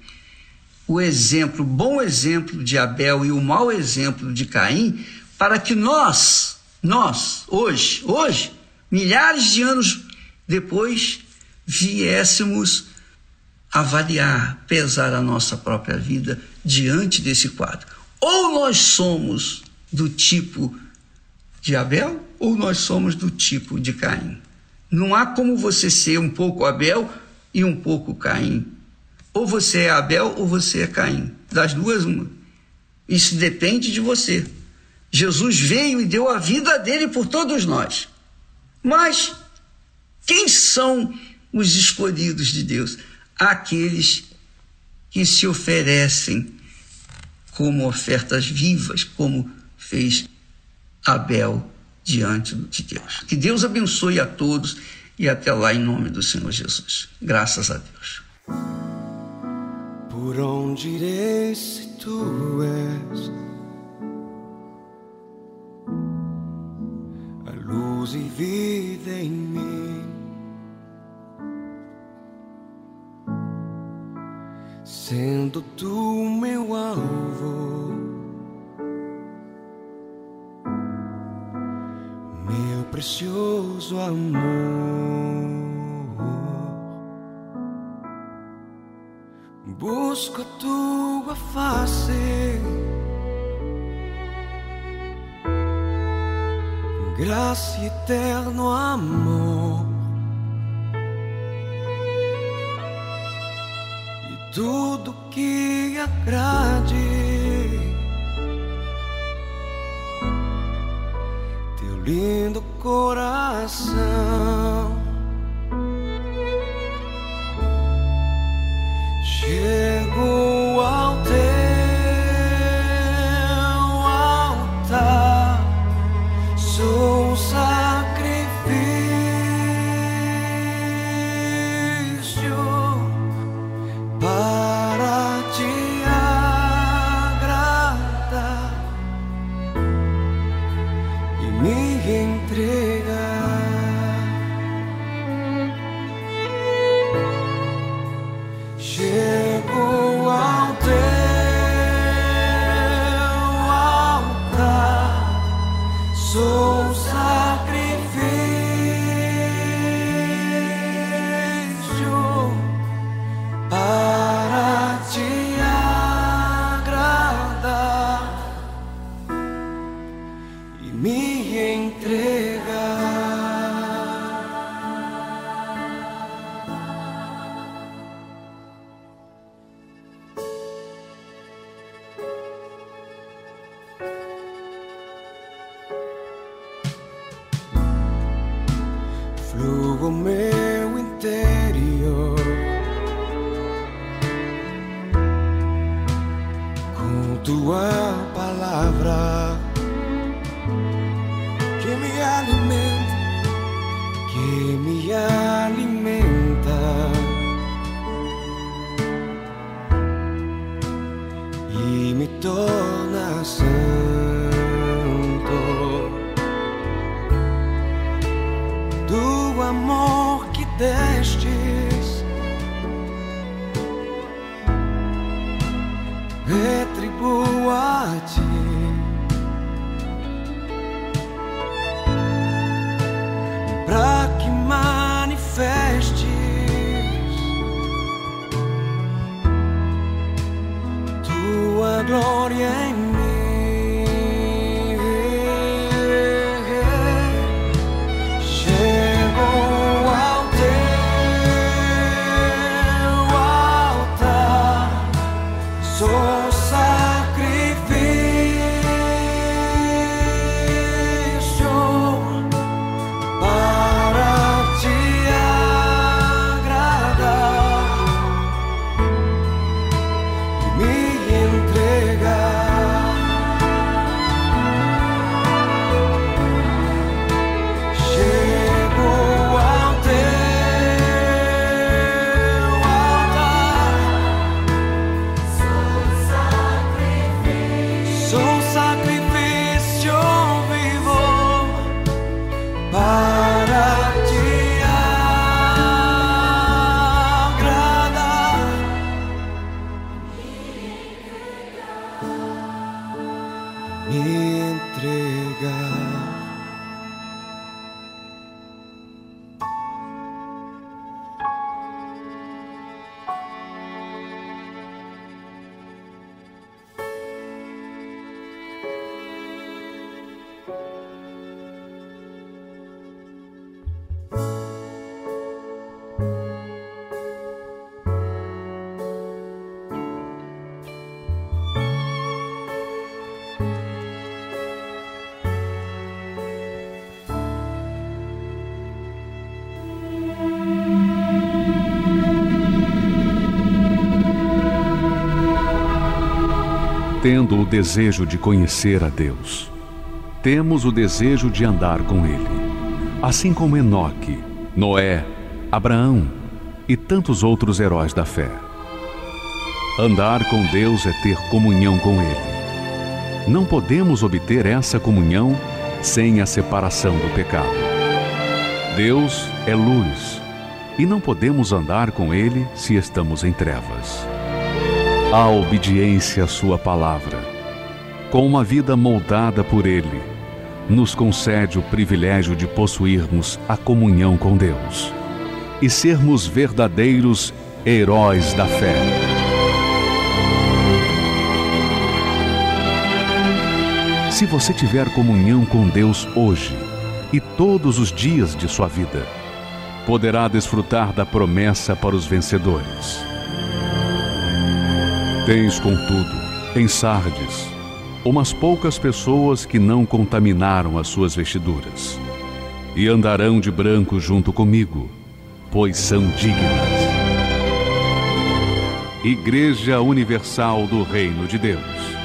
o exemplo, o bom exemplo de Abel e o mau exemplo de Caim, para que nós, nós, hoje, hoje, milhares de anos depois, viéssemos avaliar, pesar a nossa própria vida diante desse quadro. Ou nós somos do tipo de Abel, ou nós somos do tipo de Caim. Não há como você ser um pouco Abel e um pouco Caim. Ou você é Abel ou você é Caim. Das duas, uma. Isso depende de você. Jesus veio e deu a vida dele por todos nós. Mas quem são os escolhidos de Deus? Aqueles que se oferecem como ofertas vivas, como fez Abel diante de Deus. Que Deus abençoe a todos e até lá em nome do Senhor Jesus. Graças a Deus. Por onde irei se tu és a luz e vida em mim? Sendo tu meu alvo, precioso amor. Busco a tua face, graça e eterno amor. E tudo que agrade teu lindo coração. Chego Tendo o desejo de conhecer a Deus, temos o desejo de andar com Ele, assim como Enoque, Noé, Abraão e tantos outros heróis da fé. Andar com Deus é ter comunhão com Ele. Não podemos obter essa comunhão sem a separação do pecado. Deus é luz e não podemos andar com Ele se estamos em trevas. A obediência à Sua palavra, com uma vida moldada por Ele, nos concede o privilégio de possuirmos a comunhão com Deus e sermos verdadeiros heróis da fé. Se você tiver comunhão com Deus hoje e todos os dias de sua vida, poderá desfrutar da promessa para os vencedores. Tens, contudo, em Sardes, umas poucas pessoas que não contaminaram as suas vestiduras, e andarão de branco junto comigo, pois são dignas. Igreja Universal do Reino de Deus.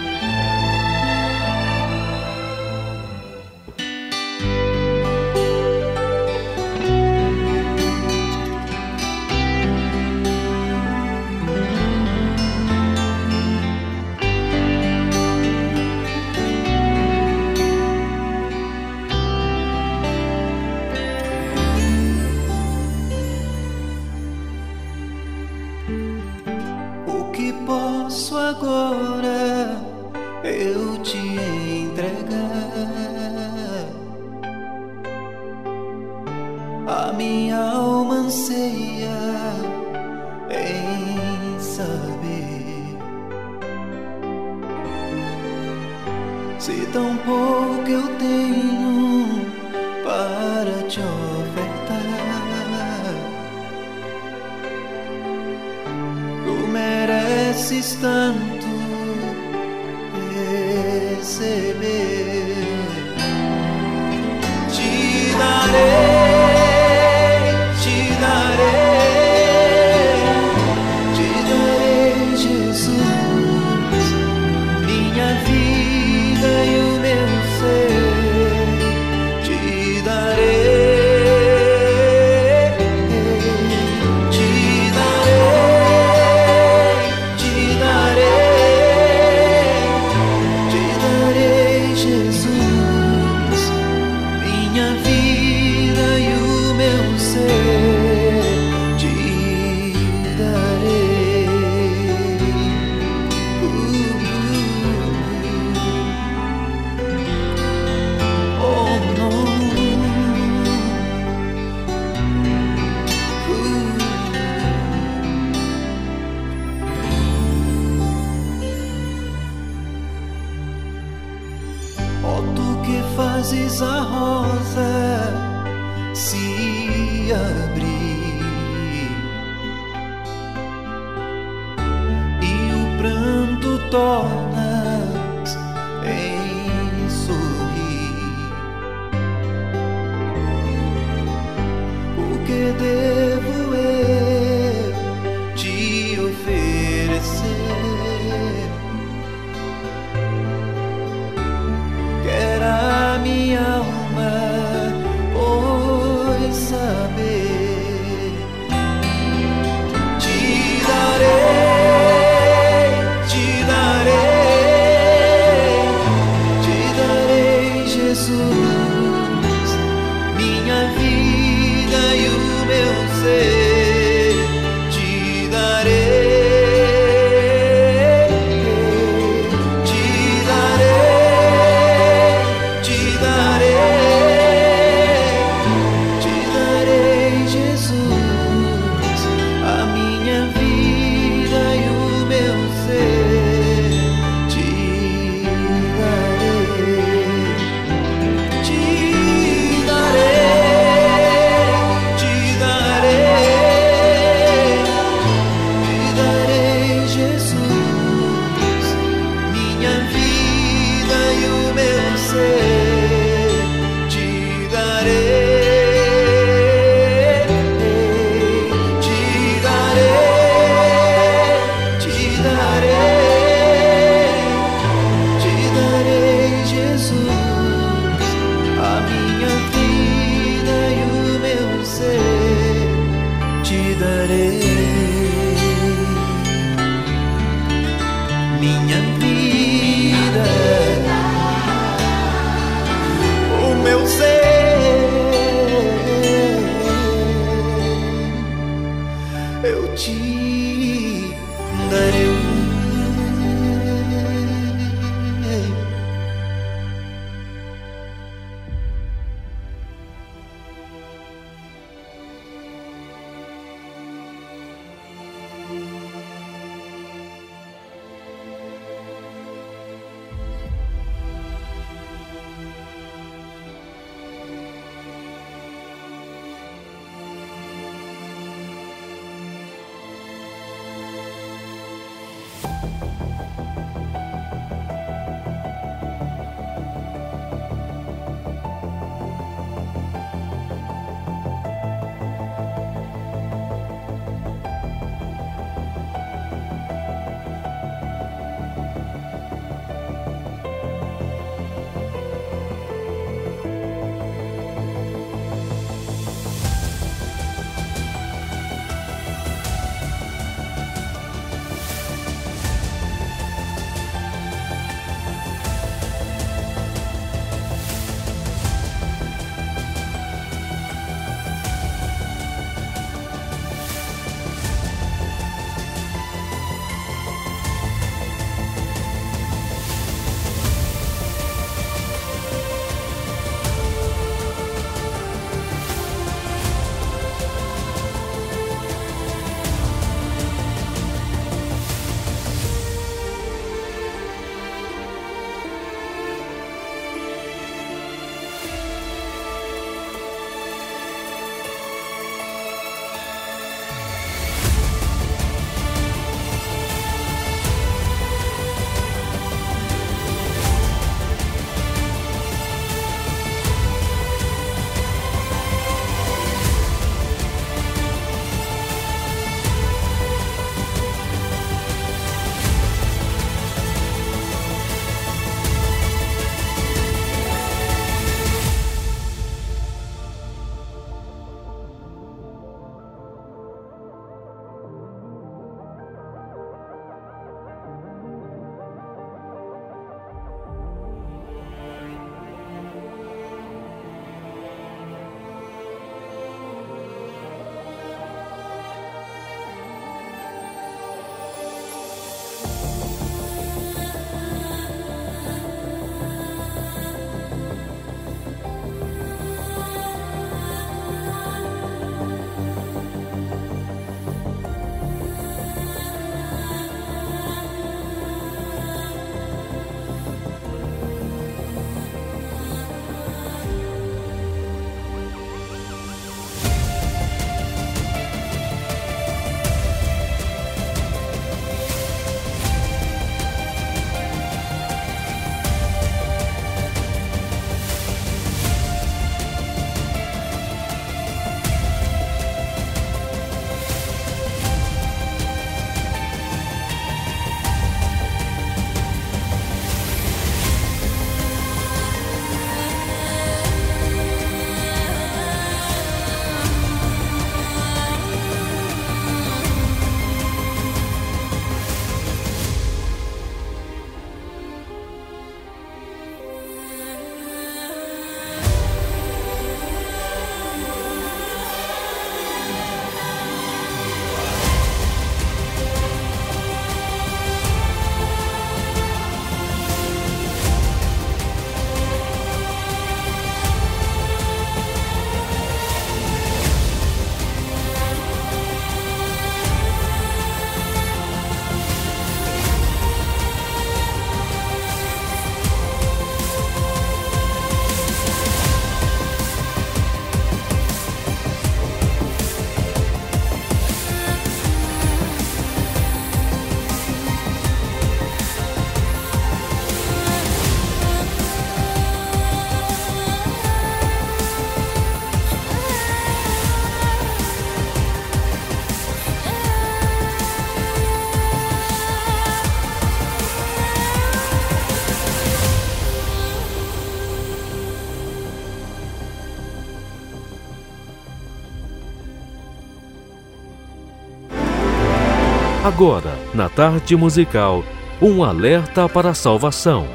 Agora, na tarde musical, um alerta para a salvação.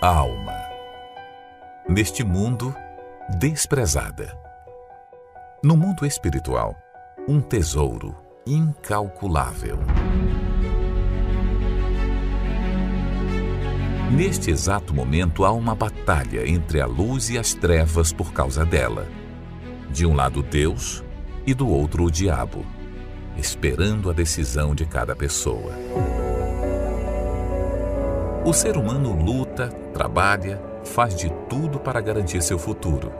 A alma. Neste mundo, desprezada. No mundo espiritual, um tesouro incalculável. Neste exato momento há uma batalha entre a luz e as trevas por causa dela. De um lado Deus e do outro o diabo, esperando a decisão de cada pessoa. O ser humano luta, trabalha, faz de tudo para garantir seu futuro.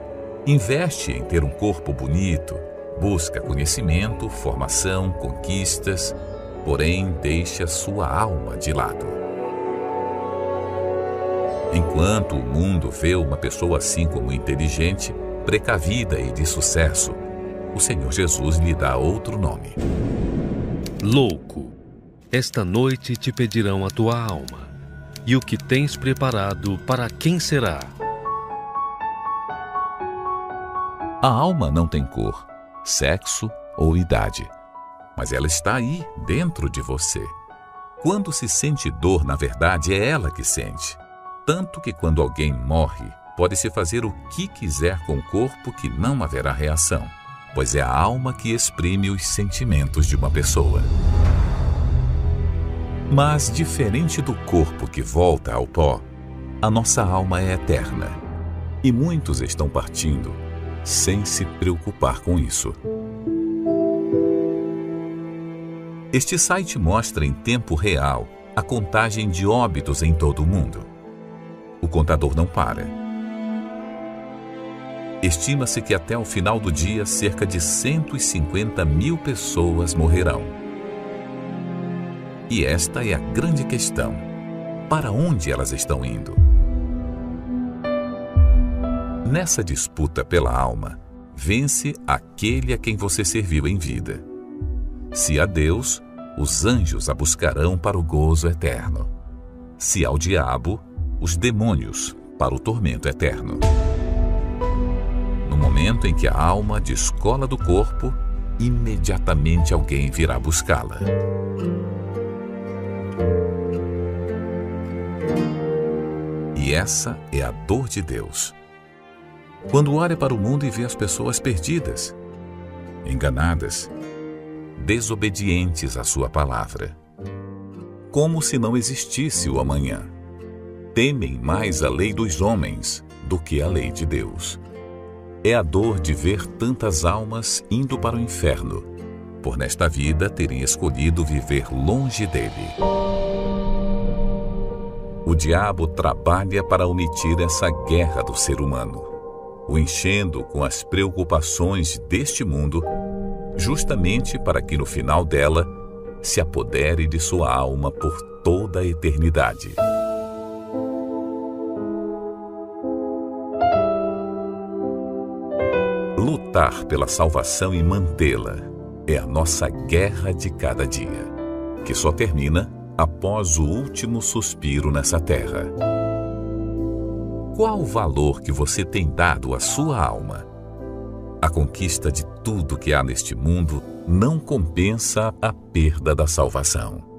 Investe em ter um corpo bonito, busca conhecimento, formação, conquistas, porém deixa sua alma de lado. Enquanto o mundo vê uma pessoa assim como inteligente, precavida e de sucesso, o Senhor Jesus lhe dá outro nome. Louco, esta noite te pedirão a tua alma, e o que tens preparado para quem será? A alma não tem cor, sexo ou idade, mas ela está aí, dentro de você. Quando se sente dor, na verdade, é ela que sente. Tanto que quando alguém morre, pode-se fazer o que quiser com o corpo que não haverá reação, pois é a alma que exprime os sentimentos de uma pessoa. Mas, diferente do corpo que volta ao pó, a nossa alma é eterna. E muitos estão partindo sem se preocupar com isso. Este site mostra em tempo real a contagem de óbitos em todo o mundo. O contador não para. Estima-se que até o final do dia cerca de 150 mil pessoas morrerão. E esta é a grande questão: para onde elas estão indo? Nessa disputa pela alma, vence aquele a quem você serviu em vida. Se a Deus, os anjos a buscarão para o gozo eterno. Se ao diabo, os demônios para o tormento eterno. No momento em que a alma descola do corpo, imediatamente alguém virá buscá-la. E essa é a dor de Deus. Quando olha para o mundo e vê as pessoas perdidas, enganadas, desobedientes à sua palavra, como se não existisse o amanhã. Temem mais a lei dos homens do que a lei de Deus. É a dor de ver tantas almas indo para o inferno, por nesta vida terem escolhido viver longe dele. O diabo trabalha para omitir essa guerra do ser humano, o enchendo com as preocupações deste mundo, justamente para que no final dela se apodere de sua alma por toda a eternidade. Lutar pela salvação e mantê-la é a nossa guerra de cada dia, que só termina após o último suspiro nessa terra. Qual o valor que você tem dado à sua alma? A conquista de tudo que há neste mundo não compensa a perda da salvação.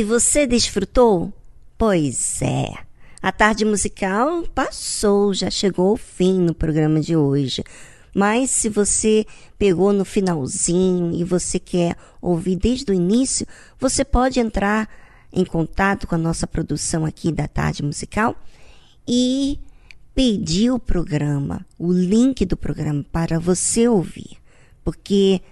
E você desfrutou? Pois é. A tarde musical passou, já chegou ao fim no programa de hoje. Mas se você pegou no finalzinho e você quer ouvir desde o início, você pode entrar em contato com a nossa produção aqui da tarde musical e pedir o programa, o link do programa para você ouvir, porque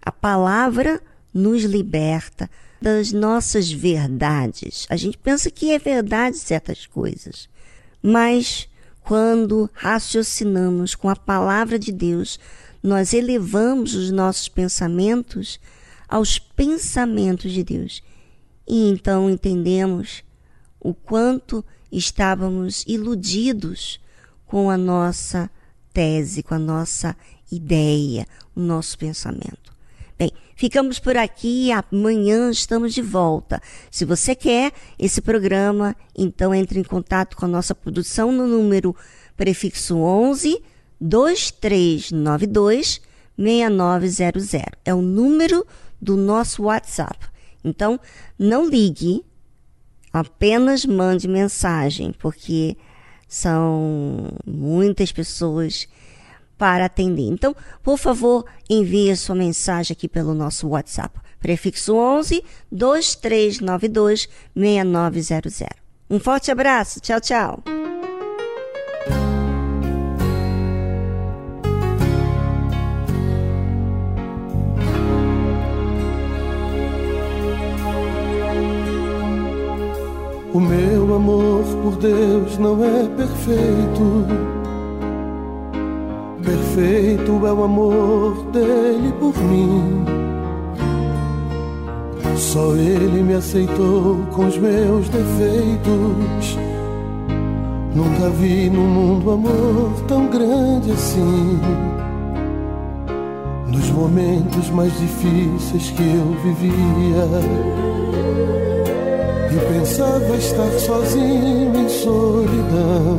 a palavra nos liberta das nossas verdades. A gente pensa que é verdade certas coisas, mas quando raciocinamos com a palavra de Deus, nós elevamos os nossos pensamentos aos pensamentos de Deus. E então entendemos o quanto estávamos iludidos com a nossa tese, com a nossa ideia, o nosso pensamento. Bem, ficamos por aqui amanhã estamos de volta. Se você quer esse programa, então entre em contato com a nossa produção no número prefixo 11 2392 6900. É o número do nosso WhatsApp. Então, não ligue, apenas mande mensagem, porque são muitas pessoas para atender. Então, por favor, envie a sua mensagem aqui pelo nosso WhatsApp. Prefixo 11 2392 6900. Um forte abraço. Tchau, tchau. O meu amor por Deus não é perfeito. Perfeito é o amor dele por mim. Só ele me aceitou com os meus defeitos. Nunca vi no mundo amor tão grande assim. Nos momentos mais difíceis que eu vivia. E pensava estar sozinho em solidão.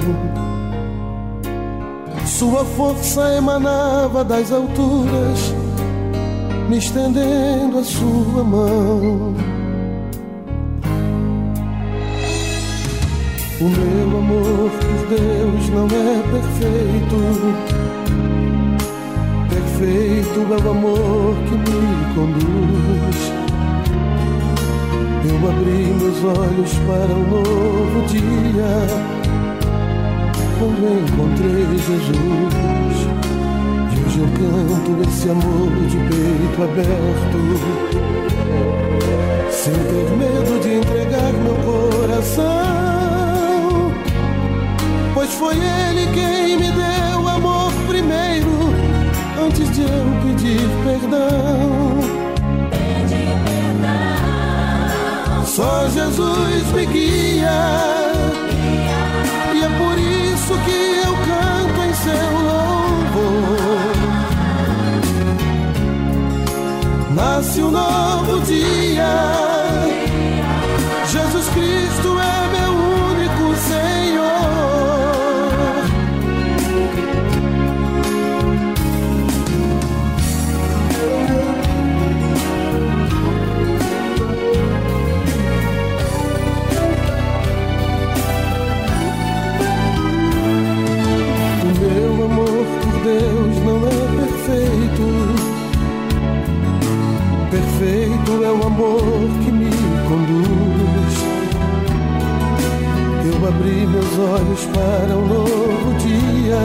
Sua força emanava das alturas, me estendendo a sua mão. O meu amor por Deus não é perfeito. Perfeito é o amor que me conduz. Eu abri meus olhos para um novo dia quando encontrei Jesus. E hoje eu canto esse amor de peito aberto, sem ter medo de entregar meu coração. Pois foi Ele quem me deu amor primeiro, antes de eu pedir perdão. Só Jesus me guia. Isso que eu canto em seu louvor. Nasce um novo dia. Amor que me conduz. Eu abri meus olhos para um novo dia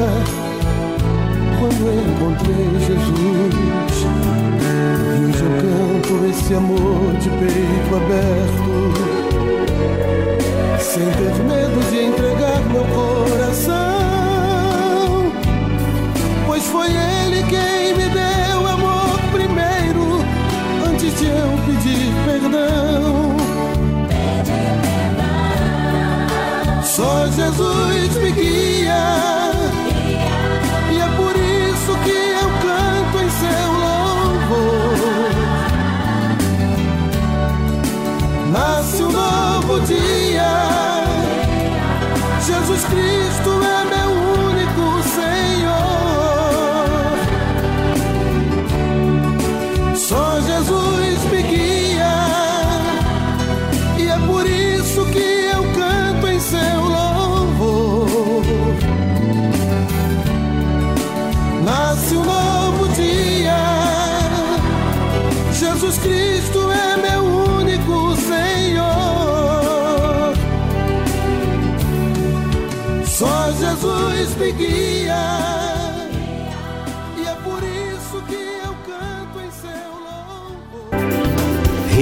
quando encontrei Jesus. E hoje eu canto esse amor de peito aberto, sem ter medo de entregar meu coração. Pois foi Ele quem me deu antes de eu pedir perdão. Só Jesus me guia. E é por isso que eu canto em seu louvor. Nasce um novo dia. Jesus Cristo